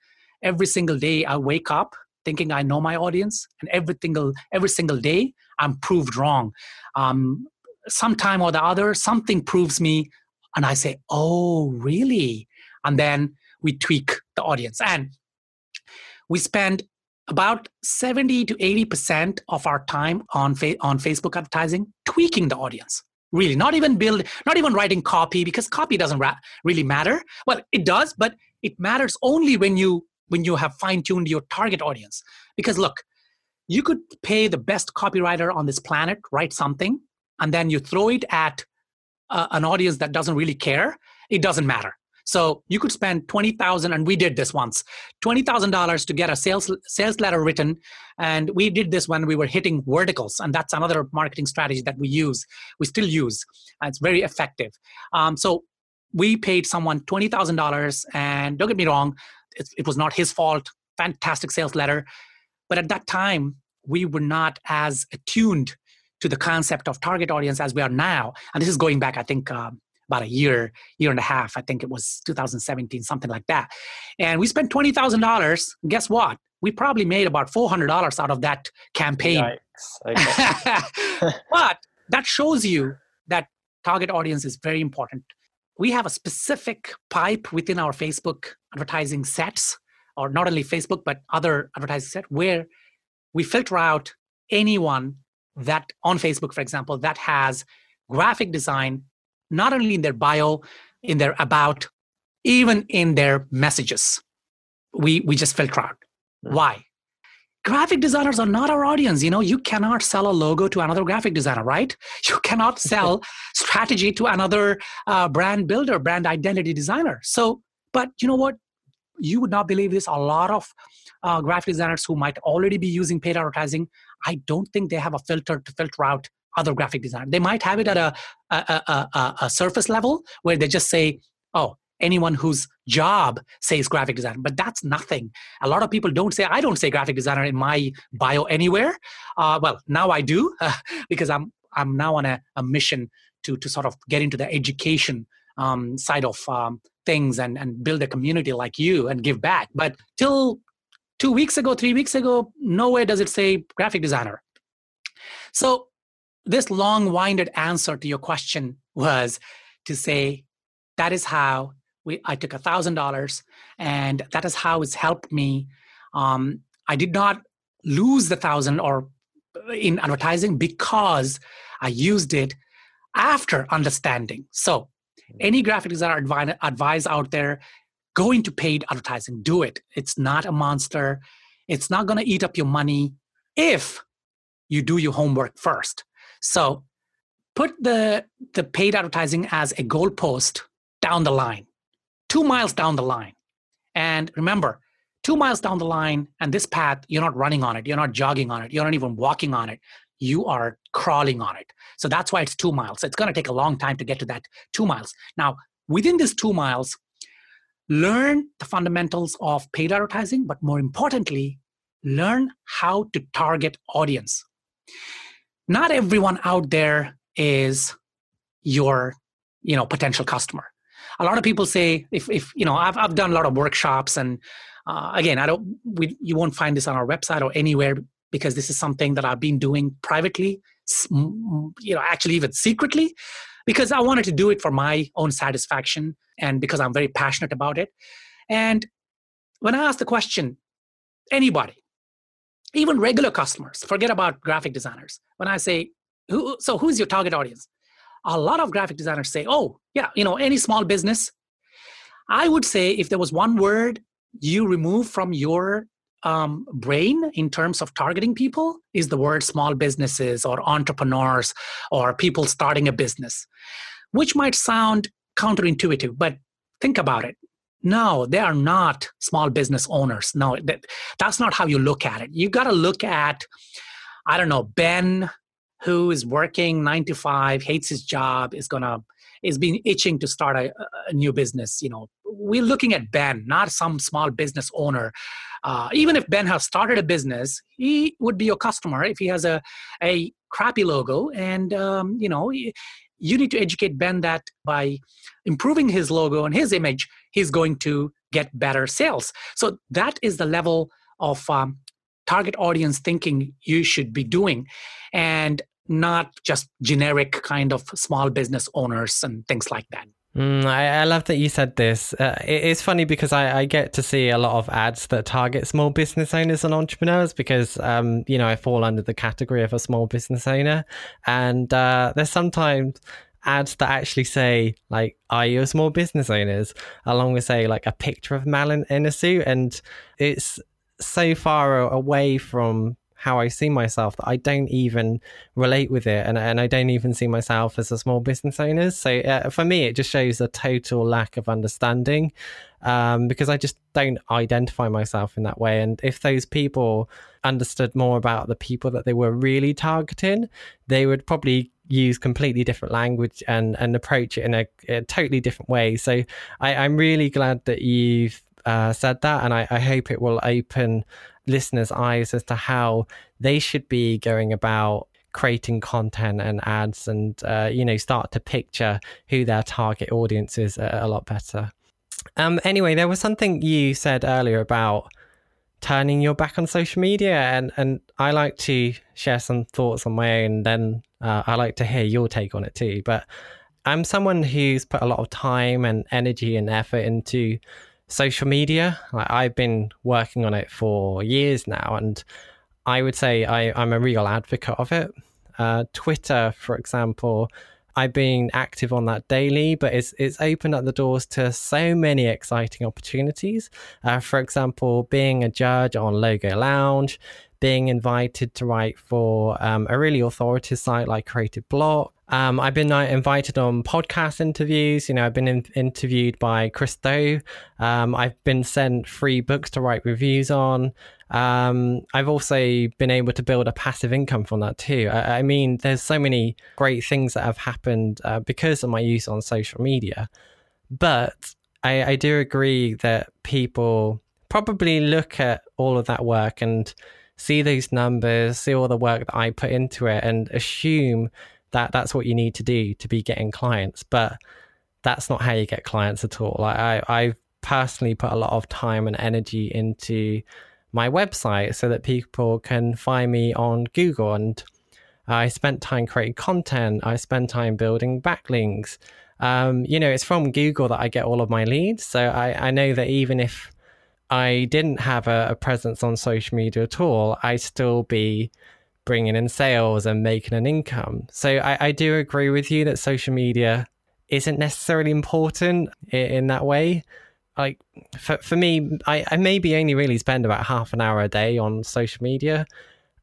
every single day I wake up thinking I know my audience, and every single every single day I'm proved wrong. Um, sometime or the other, something proves me, and I say, "Oh, really?" And then we tweak the audience, and we spend about 70 to 80 percent of our time on fa- on Facebook advertising tweaking the audience really not even build not even writing copy because copy doesn't ra- really matter. Well it does but it matters only when you when you have fine tuned your target audience. Because look you could pay the best copywriter on this planet write something and then you throw it at uh, an audience that doesn't really care, it doesn't matter. So you could spend twenty thousand, and we did this once, twenty thousand dollars to get a sales sales letter written, and we did this when we were hitting verticals, and that's another marketing strategy that we use. We still use. it's very effective. Um, so we paid someone twenty thousand dollars, and don't get me wrong, it, it was not his fault. Fantastic sales letter, but at that time we were not as attuned to the concept of target audience as we are now. And this is going back, I think, um, about a year, year and a half. I think it was 2017, something like that. And we spent twenty thousand dollars. Guess what? We probably made about four hundred dollars out of that campaign. Okay. <laughs> but that shows you that target audience is very important. We have a specific pipe within our Facebook advertising sets, or not only Facebook but other advertising set, where we filter out anyone that on Facebook, for example, that has graphic design not only in their bio, in their about, even in their messages. We we just filter out. Why? Graphic designers are not our audience. You know, you cannot sell a logo to another graphic designer, right? <laughs> You cannot sell <laughs> strategy to another uh, brand builder, brand identity designer. So, but you know what? You would not believe this. A lot of uh, graphic designers who might already be using paid advertising, I don't think they have a filter to filter out other graphic design. They might have it at a, a, a, a, surface level where they just say, oh, anyone whose job says graphic design, but that's nothing. A lot of people don't say, I don't say graphic designer in my bio anywhere. Uh, well, now I do uh, <laughs> because I'm, I'm now on a, a mission to, to sort of get into the education um, side of um, things and, and build a community like you and give back. But till two weeks ago, three weeks ago, nowhere does it say graphic designer. So this long winded answer to your question was to say that is how we i took a thousand dollars and that is how it's helped me. Um, i did not lose the thousand or uh, in advertising because i used it after understanding. So any graphic designer advise, advise out there go into paid advertising do it. It's not a monster. It's not going to eat up your money if you do your homework first so put the, the paid advertising as a goalpost down the line, two miles down the line. And remember, two miles down the line and this path, you're not running on it, you're not jogging on it, you're not even walking on it, you are crawling on it. So that's why it's two miles. It's going to take a long time to get to that two miles. Now, within this two miles, learn the fundamentals of paid advertising, but more importantly, learn how to target audience not everyone out there is your you know potential customer. A lot of people say if if you know i've, I've done a lot of workshops and uh, again i don't we, you won't find this on our website or anywhere because this is something that i've been doing privately you know actually even secretly because i wanted to do it for my own satisfaction and because i'm very passionate about it. And when i ask the question anybody even regular customers forget about graphic designers. When i say who, so who's your target audience? A lot of graphic designers say oh yeah you know any small business. I would say if there was one word you remove from your um, brain in terms of targeting people is the word small businesses or entrepreneurs or people starting a business which might sound counterintuitive but think about it no, they are not small business owners. No, that, that's not how you look at it. You got to look at, I don't know, Ben, who is working nine to five, hates his job, is gonna is being itching to start a, a new business. You know, we're looking at Ben, not some small business owner. Uh, even if Ben has started a business, he would be your customer if he has a a crappy logo and um, you know you need to educate Ben that by improving his logo and his image, he's going to get better sales. So that is the level of um, target audience thinking you should be doing, and not just generic kind of small business owners and things like that. Mm, I, I, love that you said this. Uh, it, it's funny because I, I, get to see a lot of ads that target small business owners and entrepreneurs because, um, you know, I fall under the category of a small business owner. And uh, there's sometimes ads that actually say, like, are you a small business owners? Along with, say, like a picture of Mal in, in a suit. And it's so far away from how I see myself that I don't even relate with it, and and I don't even see myself as a small business owner. So uh, for me, it just shows a total lack of understanding. Um, because I just don't identify myself in that way. And if those people understood more about the people that they were really targeting, they would probably use completely different language and and approach it in a, a totally different way. So I, I'm really glad that you've uh, said that, and I, I hope it will open listeners' eyes as to how they should be going about creating content and ads and uh, you know start to picture who their target audience is a, a, lot better um anyway there was something you said earlier about turning your back on social media and and i like to share some thoughts on my own then uh, I like to hear your take on it too. But I'm someone who's put a lot of time and energy and effort into social media. Like I've been working on it for years now, and I would say I, am a real advocate of it. Uh, Twitter, for example, I've been active on that daily, but it's it's opened up the doors to so many exciting opportunities. Uh, for example, being a judge on Logo Lounge, being invited to write for um, a really authoritative site like Creative Bloq. Um, I've been uh, invited on podcast interviews. You know, I've been in- interviewed by Chris Do. Um, I've been sent free books to write reviews on. Um, I've also been able to build a passive income from that too. I, I mean, there's so many great things that have happened uh, because of my use on social media. But I, I do agree that people probably look at all of that work and see those numbers, see all the work that I put into it, and assume that that's what you need to do to be getting clients. But that's not how you get clients at all. Like I, I personally put a lot of time and energy into my website so that people can find me on Google. And I spent time creating content. I spent time building backlinks. Um, you know, it's from Google that I get all of my leads. So I, I know that even if I didn't have a, a presence on social media at all, I'd still be bringing in sales and making an income. So I, I do agree with you that social media isn't necessarily important in, in that way. Like for, for me, I, I maybe only really spend about half an hour a day on social media.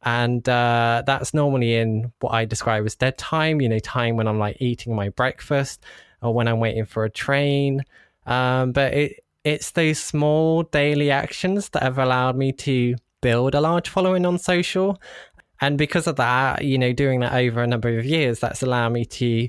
And uh, that's normally in what I describe as dead time, you know, time when I'm like eating my breakfast or when I'm waiting for a train. Um, but it, it's those small daily actions that have allowed me to build a large following on social. And because of that, you know, doing that over a number of years, that's allowed me to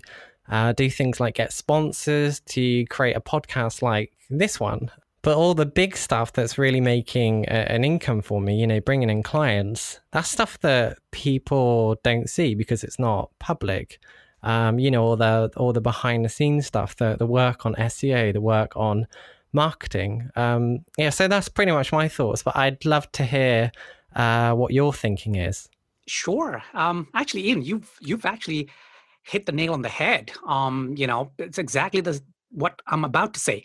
uh, do things like get sponsors, to create a podcast like this one. But all the big stuff that's really making a, an income for me, you know, bringing in clients, that's stuff that people don't see because it's not public. Um, you know, all the all the behind the scenes stuff, the the work on SEO, the work on marketing. Um, yeah, so that's pretty much my thoughts. But I'd love to hear uh, what your thinking is. Sure. Um, actually, Ian, you've you've actually hit the nail on the head. Um, you know, it's exactly the what I'm about to say.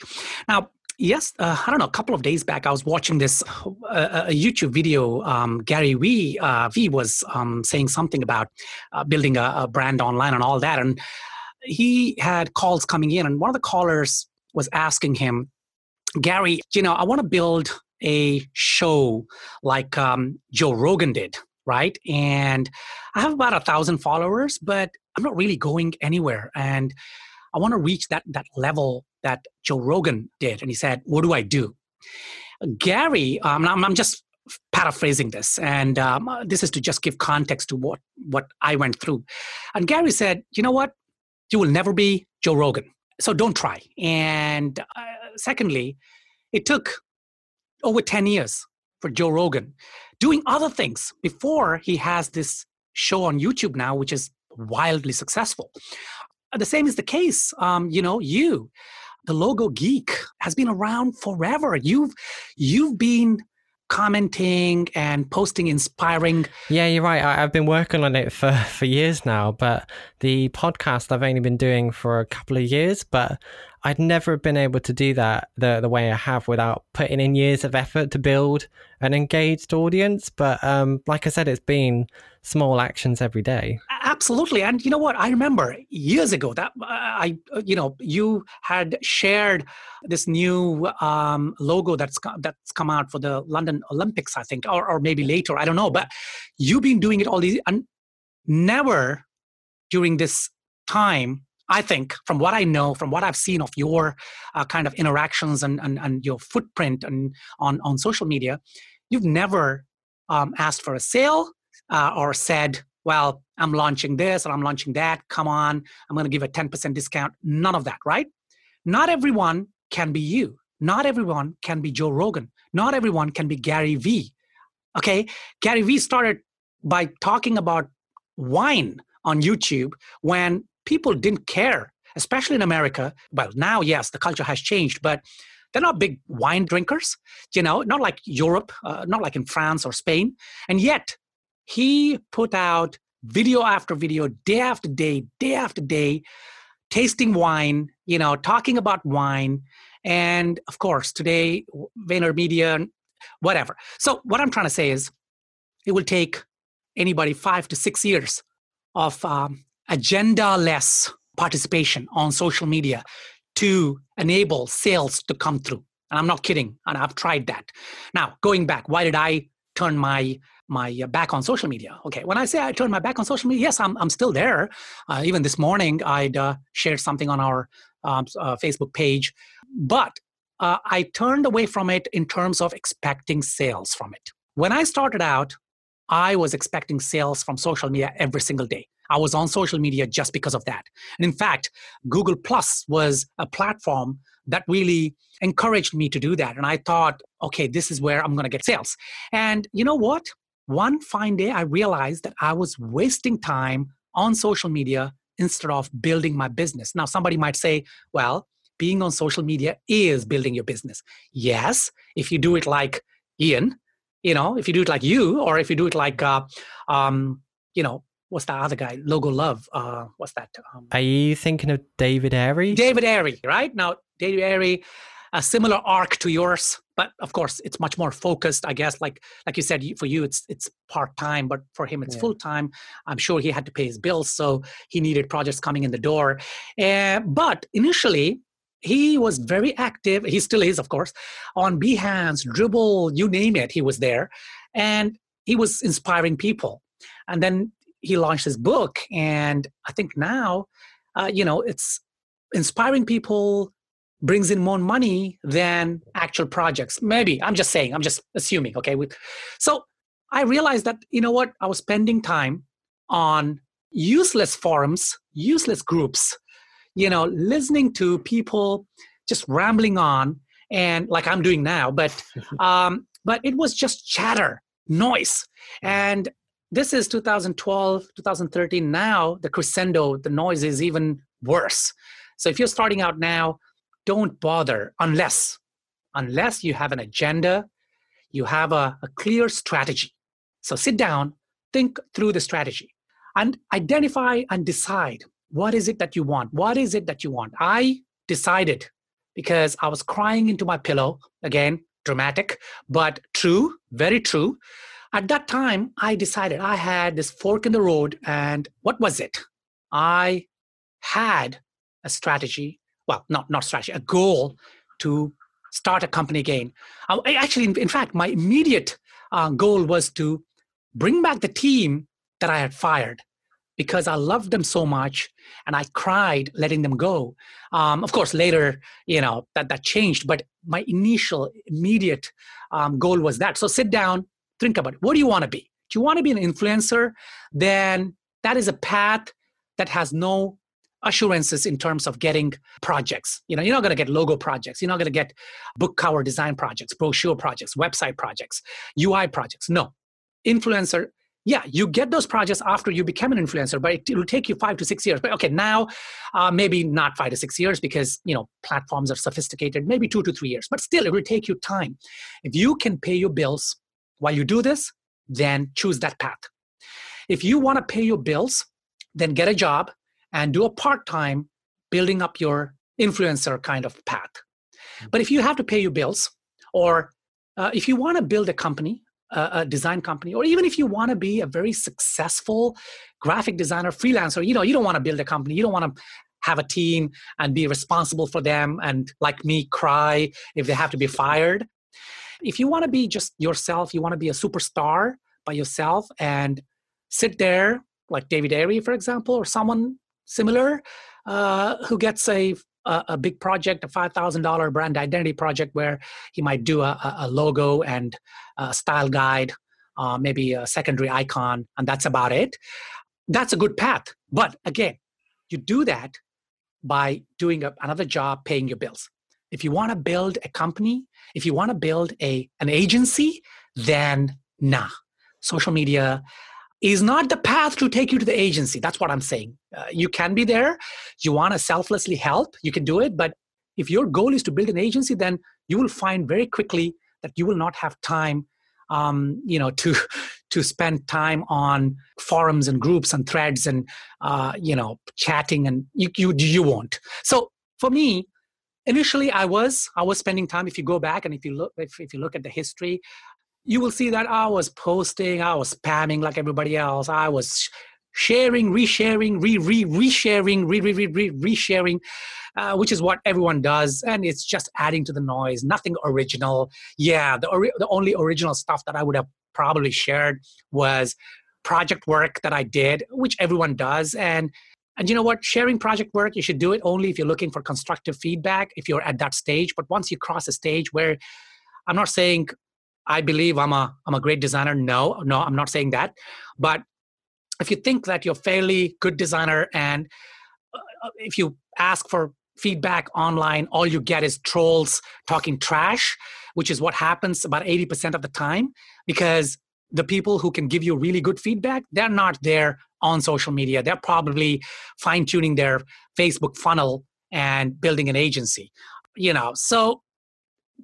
Now, yes, uh, I don't know. A couple of days back, I was watching this uh, a YouTube video. Um, Gary Vee uh, V was um, saying something about uh, building a, a brand online and all that, and he had calls coming in, and one of the callers was asking him, Gary, you know, I want to build a show like um, Joe Rogan did, right? And I have about a thousand followers, but I'm not really going anywhere. And I want to reach that that level that Joe Rogan did. And he said, "What do I do?" Gary, um, I'm, I'm just paraphrasing this, and um, this is to just give context to what what I went through. And Gary said, "You know what? You will never be Joe Rogan, so don't try." And uh, secondly, it took over 10 years for Joe Rogan doing other things before he has this show on YouTube now, which is wildly successful. The same is the case, um, you know, you, the logo geek, has been around forever. You've you've been commenting and posting inspiring. Yeah you're right. I, have been working on it for <laughs> for years now but the podcast i've only been doing for a couple of years but i'd never been able to do that the the way i have without putting in years of effort to build an engaged audience. But um like i said it's been small actions every day Absolutely, and you know what? I remember years ago that uh, I, uh, you know, you had shared this new um, logo that's that's come out for the London Olympics, I think, or or maybe later, I don't know. But you've been doing it all these, and never during this time I think, from what I know, from what I've seen of your uh, kind of interactions and, and, and your footprint and on, on social media, you've never um, asked for a sale uh, or said, well, I'm launching this or I'm launching that. Come on, I'm going to give a 10% discount. None of that, right? Not everyone can be you. Not everyone can be Joe Rogan. Not everyone can be Gary Vee. Okay? Gary Vee started by talking about wine on YouTube when people didn't care, especially in America. Well, now, yes, the culture has changed, but they're not big wine drinkers, you know, not like Europe, uh, not like in France or Spain. And yet, he put out video after video, day after day, day after day, tasting wine, you know, talking about wine. And of course, today, VaynerMedia, whatever. So, what I'm trying to say is it will take anybody five to six years of um, agenda less participation on social media to enable sales to come through. And I'm not kidding. And I've tried that. Now, going back, why did I turn my my uh, back on social media. Okay, when I say I turned my back on social media, yes, I'm I'm still there. Uh, even this morning, I'd uh, shared something on our um, uh, Facebook page, but uh, I turned away from it in terms of expecting sales from it. When I started out, I was expecting sales from social media every single day. I was on social media just because of that. And in fact, Google Plus was a platform that really encouraged me to do that. And I thought, okay, this is where I'm going to get sales. And you know what? One fine day, I realized that I was wasting time on social media instead of building my business. Now, somebody might say, well, being on social media is building your business. Yes, if you do it like Ian, you know, if you do it like you, or if you do it like, uh, um, you know, what's that other guy? Logo Love. Uh, what's that? Um, Are you thinking of David Airey? David Airey, right? Now, David Airey, a similar arc to yours, but of course, it's much more focused. I guess, like like you said, for you, it's it's part time, but for him, it's yeah. full time. I'm sure he had to pay his bills, so he needed projects coming in the door. Uh, but initially, he was very active. He still is, of course, on Behance, Dribbble you name it. He was there, and he was inspiring people. And then he launched his book, and I think now, uh, you know, it's inspiring people brings in more money than actual projects. Maybe I'm just saying. I'm just assuming. Okay, so I realized that you know what I was spending time on useless forums, useless groups. You know, listening to people just rambling on and like I'm doing now, but <laughs> um, but it was just chatter, noise, and this is 2012 2013 now the crescendo the noise is even worse so if you're starting out now don't bother unless unless you have an agenda you have a, a clear strategy so sit down think through the strategy and identify and decide what is it that you want what is it that you want i decided because i was crying into my pillow again dramatic but true very true at that time, I decided I had this fork in the road. And what was it? I had a strategy, well, not, not strategy, a goal to start a company again. I, actually, in, in, fact, my immediate uh, goal was to bring back the team that I had fired because I loved them so much and I cried letting them go. Um, of course, later, you know, that, that changed, but my initial immediate um, goal was that. So sit down, think about it. What do you want to be? Do you want to be an influencer? Then that is a path that has no assurances in terms of getting projects. You know, you're not going to get logo projects. You're not going to get book cover design projects, brochure projects, website projects, UI projects. No. Influencer, yeah, you get those projects after you become an influencer, but it, will take you five to six years. But okay, now uh, maybe not five to six years because you know platforms are sophisticated. Maybe two to three years, but still, it will take you time. If you can pay your bills while you do this, then choose that path. If you want to pay your bills, then get a job and do a part time building up your influencer kind of path. But if you have to pay your bills, or uh, if you want to build a company a, a design company, or even if you want to be a very successful graphic designer, freelancer, you know, you don't want to build a company, you don't want to have a team and be responsible for them and like me cry if they have to be fired if you want to be just yourself you want to be a superstar by yourself and sit there like david Airey, for example or someone similar uh, who gets a, a, a big project a $5000 brand identity project where he might do a, a logo and a style guide uh, maybe a secondary icon and that's about it. That's a good path. But again you do that by doing a, another job paying your bills. If you want to build a company if you want to build a an agency then nah. Social media is not the path to take you to the agency. That's what i'm saying. Uh, you can be there. You want to selflessly help. You can do it. But if your goal is to build an agency then you will find very quickly that you will not have time um, you know <laughs> to to spend time on forums and groups and threads and uh, you know chatting and you, you you won't. So for me initially i was i was spending time if you go back and if you look if, if you look at the history you will see that i was posting i was spamming like everybody else i was sharing resharing re re resharing re re re re resharing uh, which is what everyone does and it's just adding to the noise nothing original yeah the, the only original stuff that i would have probably shared was project work that i did which everyone does and and you know what? Sharing project work, you should do it only if you're looking for constructive feedback, if you're at that stage. But once you cross a stage where I'm not saying I believe I'm a I'm a great designer. No, no, I'm not saying that. But if you think that you're fairly good designer and uh, if you ask for feedback online, all you get is trolls talking trash, which is what happens about 80% of the time because the people who can give you really good feedback, they're not there on social media. They're probably fine tuning their Facebook funnel and building an agency. You know, so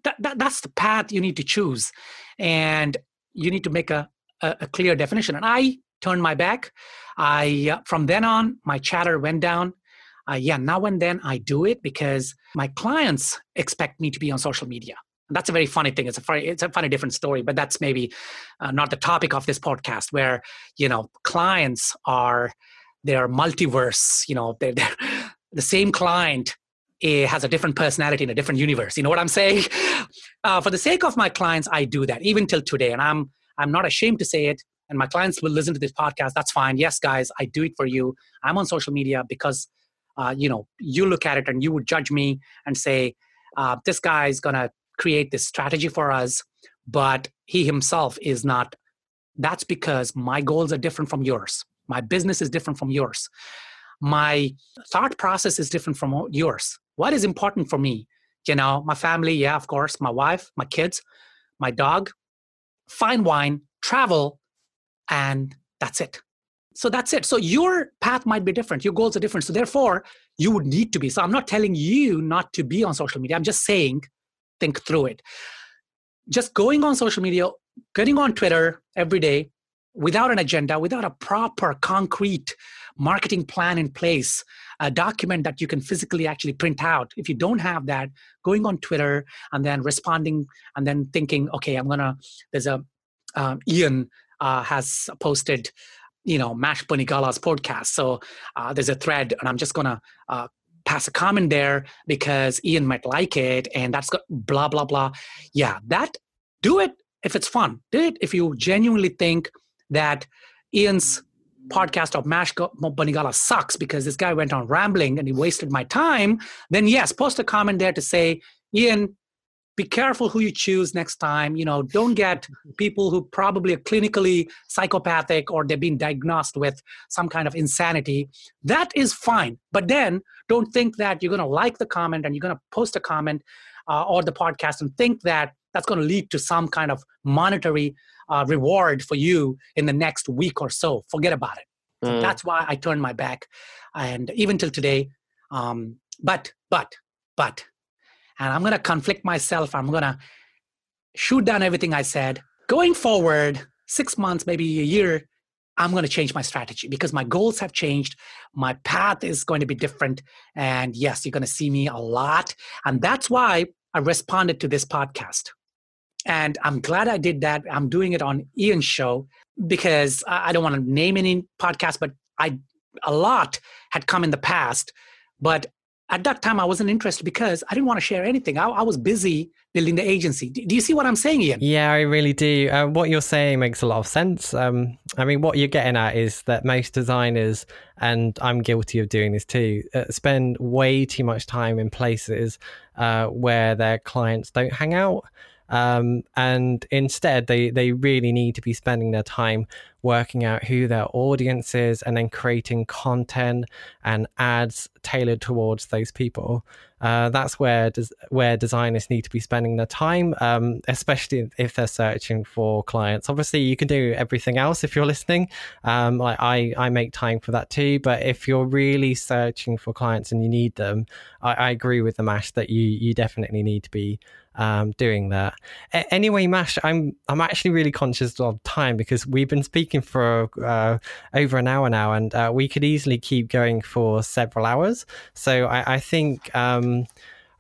that, that, that's the path you need to choose. And you need to make a, a, a clear definition. And I turned my back. I, uh, from then on, my chatter went down. Uh, yeah, now and then I do it because my clients expect me to be on social media that's a very funny thing. It's a funny, it's a funny different story, but that's maybe uh, not the topic of this podcast. Where you know clients are they're multiverse. You know, they're, they're <laughs> the same client eh, has a different personality in a different universe. You know what I'm saying? <laughs> Uh, for the sake of my clients, I do that even till today, and I'm I'm not ashamed to say it. And my clients will listen to this podcast. That's fine. Yes, guys, I do it for you. I'm on social media because uh, you know you look at it and you would judge me and say uh, this guy is gonna create this strategy for us, but he himself is not. That's because my goals are different from yours. My business is different from yours. My thought process is different from yours. What is important for me? You know, my family, yeah, of course, my wife, my kids, my dog, fine wine, travel, and that's it. So that's it. So your path might be different. Your goals are different. So therefore, you would need to be. So I'm not telling you not to be on social media. I'm just saying think through it. Just going on social media, getting on Twitter every day without an agenda, without a proper, concrete marketing plan in place, a document that you can physically actually print out. If you don't have that, going on Twitter and then responding and then thinking, okay, I'm gonna, there's a, um, Ian uh, has posted you know mash Bonigala's podcast so uh, there's a thread and i'm just gonna uh, pass a comment there because Ian might like it and that's got blah blah blah. Yeah, that do it if it's fun. Do it if you genuinely think that Ian's podcast of Mash Bonigala sucks because this guy went on rambling and he wasted my time, then yes, post a comment there to say, Ian, be careful who you choose next time. You know don't get <laughs> people who probably are clinically psychopathic or they've been diagnosed with some kind of insanity. That is fine but then don't think that you're going to like the comment and you're going to post a comment uh, or the podcast and think that that's going to lead to some kind of monetary uh, reward for you in the next week or so forget about it mm. that's why i turned my back and even till today um, but but but and I'm going to conflict myself. I'm going to shoot down everything I said. Going forward, six months, maybe a year, I'm going to change my strategy because my goals have changed. My path is going to be different. And yes, you're going to see me a lot. And that's why I responded to this podcast. And I'm glad I did that. I'm doing it on Ian's show because I don't want to name any podcast, but I a lot had come in the past. But at that time, I wasn't interested because I didn't want to share anything. I, I was busy building the agency. Do, you see what I'm saying, Ian? Yeah, I really do. Uh, what you're saying makes a lot of sense. Um, I mean, what you're getting at is that most designers, and I'm guilty of doing this too, uh, spend way too much time in places uh, where their clients don't hang out. Um, and instead, they, they really need to be spending their time working out who their audience is and then creating content and ads tailored towards those people. Uh, that's where des- where designers need to be spending their time, um, especially if they're searching for clients. Obviously, you can do everything else if you're listening. Um, like I, I make time for that too. But if you're really searching for clients and you need them, I, I agree with the mash that you you definitely need to be um, doing that. A- anyway, Mash, I'm I'm actually really conscious of time because we've been speaking for uh, over an hour now, and uh, we could easily keep going for several hours. So I, I think. Um,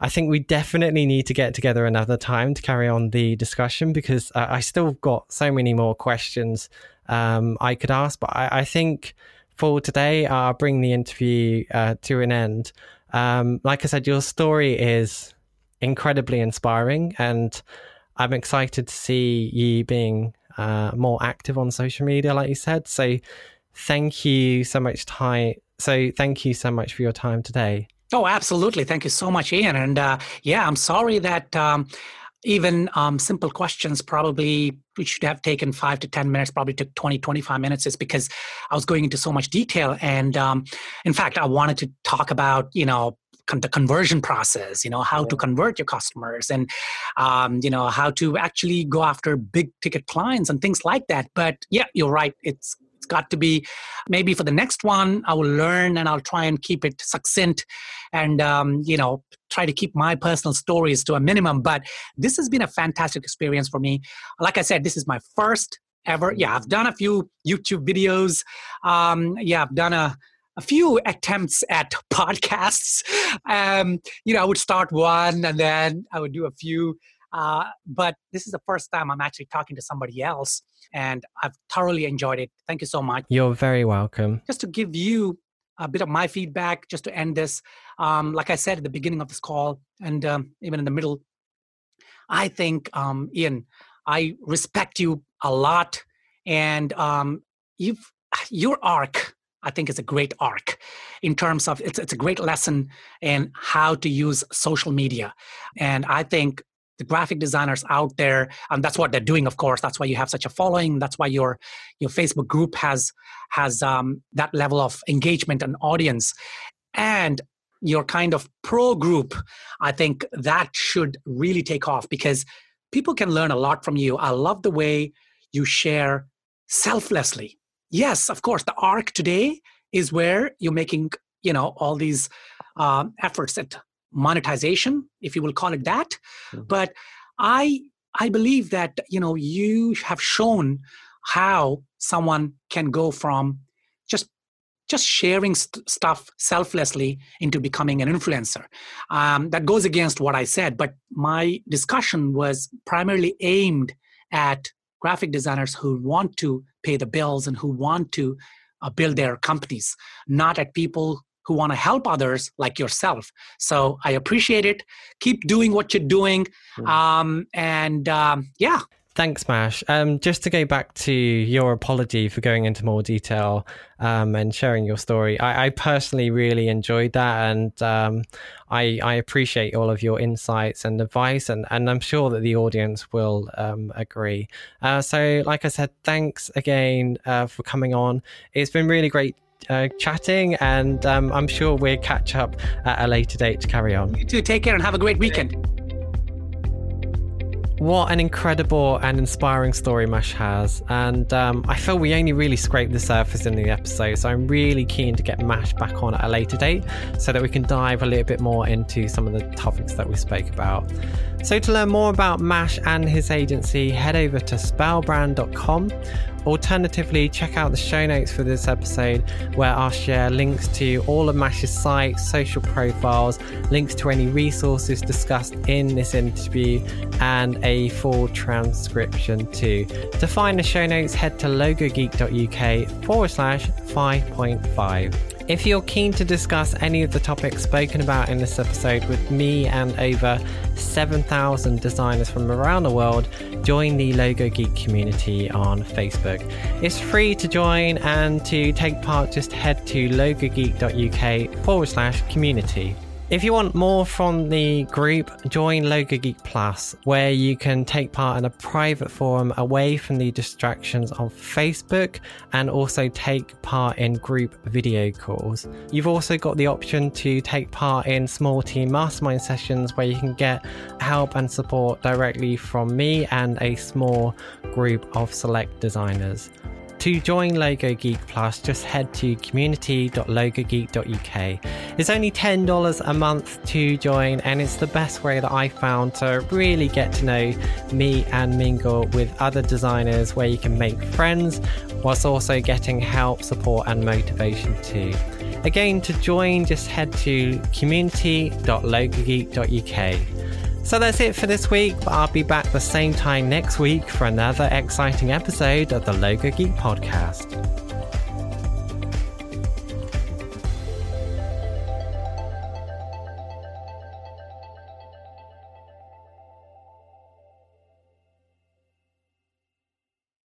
I think we definitely need to get together another time to carry on the discussion because uh, I still got so many more questions um, I could ask. But I, I, think for today, I'll bring the interview uh, to an end. Um, like I said, your story is incredibly inspiring, and I'm excited to see you being uh, more active on social media, like you said. So, thank you so much, Ty. So, thank you so much for your time today. Oh, absolutely. Thank you so much, Ian. And uh, yeah, I'm sorry that. Um, even um, simple questions probably we should have taken five to 10 minutes, probably took 20, 25 minutes is because I was going into so much detail. And um, in fact, I wanted to talk about, you know, the conversion process you know how yeah. to convert your customers and um, you know how to actually go after big ticket clients and things like that. But yeah you're right. It's it's got to be maybe for the next one i will learn and i'll try and keep it succinct and um, you know try to keep my personal stories to a minimum. But this has been a fantastic experience for me. Like i said this is my first ever yeah i've done a few youtube videos. Um, yeah i've done a a few attempts at <laughs> podcasts. Um, you know, I would start one and then I would do a few. Uh, but this is the first time I'm actually talking to somebody else, and I've thoroughly enjoyed it. Thank you so much. You're very welcome. Just to give you a bit of my feedback, just to end this, um, like I said at the beginning of this call, and um, even in the middle, I think, um, Ian, I respect you a lot, and um, you've your arc I think is a great arc in terms of it's, it's a great lesson in how to use social media. And I think the graphic designers out there, and that's what they're doing, of course. That's why you have such a following. That's why your your Facebook group has has um, that level of engagement and audience. And your kind of pro group, I think that should really take off because people can learn a lot from you. I love the way you share selflessly yes, of course, the arc today is where you're making, you know, all these um, efforts at monetization, if you will call it that. Mm-hmm. But I I believe that you know you have shown how someone can go from just just sharing st- stuff selflessly into becoming an influencer. Um, that goes against what I said, but my discussion was primarily aimed at graphic designers who want to pay the bills and who want to uh, build their companies, not at people who want to help others like yourself. So I appreciate it. Keep doing what you're doing. Um, and um, yeah. Thanks, Mash. Um, just to go back to your apology for going into more detail um, and sharing your story, I, I, personally really enjoyed that, and um, I, I, appreciate all of your insights and advice, and, and I'm sure that the audience will um, agree. Uh, so, like I said, thanks again uh, for coming on. It's been really great uh, chatting, and um, I'm sure we'll catch up at a later date to carry on. You too. Take care and have a great weekend. What an incredible and inspiring story Mash has. And um, I feel we only really scraped the surface in the episode. So I'm really keen to get Mash back on at a later date so that we can dive a little bit more into some of the topics that we spoke about. So to learn more about Mash and his agency, head over to spellbrand.com Alternatively, check out the show notes for this episode where I'll share links to all of Mash's sites, social profiles, links to any resources discussed in this interview, and a full transcription too. To find the show notes, head to logogeek.uk forward slash 5.5. If you're keen to discuss any of the topics spoken about in this episode with me and over 7,000 designers from around the world, join the Logo Geek community on Facebook. It's free to join and to take part, just head to logogeek.uk forward slash community. If you want more from the group, join Logo Geek Plus, where you can take part in a private forum away from the distractions of Facebook and also take part in group video calls. You've also got the option to take part in small team mastermind sessions where you can get help and support directly from me and a small group of select designers. To join Logo Geek Plus, just head to community.logogeek.uk. It's only $10 a month to join, and it's the best way that I found to really get to know me and mingle with other designers where you can make friends whilst also getting help, support, and motivation too. Again, to join, just head to community.logogeek.uk. So that's it for this week, but I'll be back the same time next week for another exciting episode of the Logo Geek Podcast.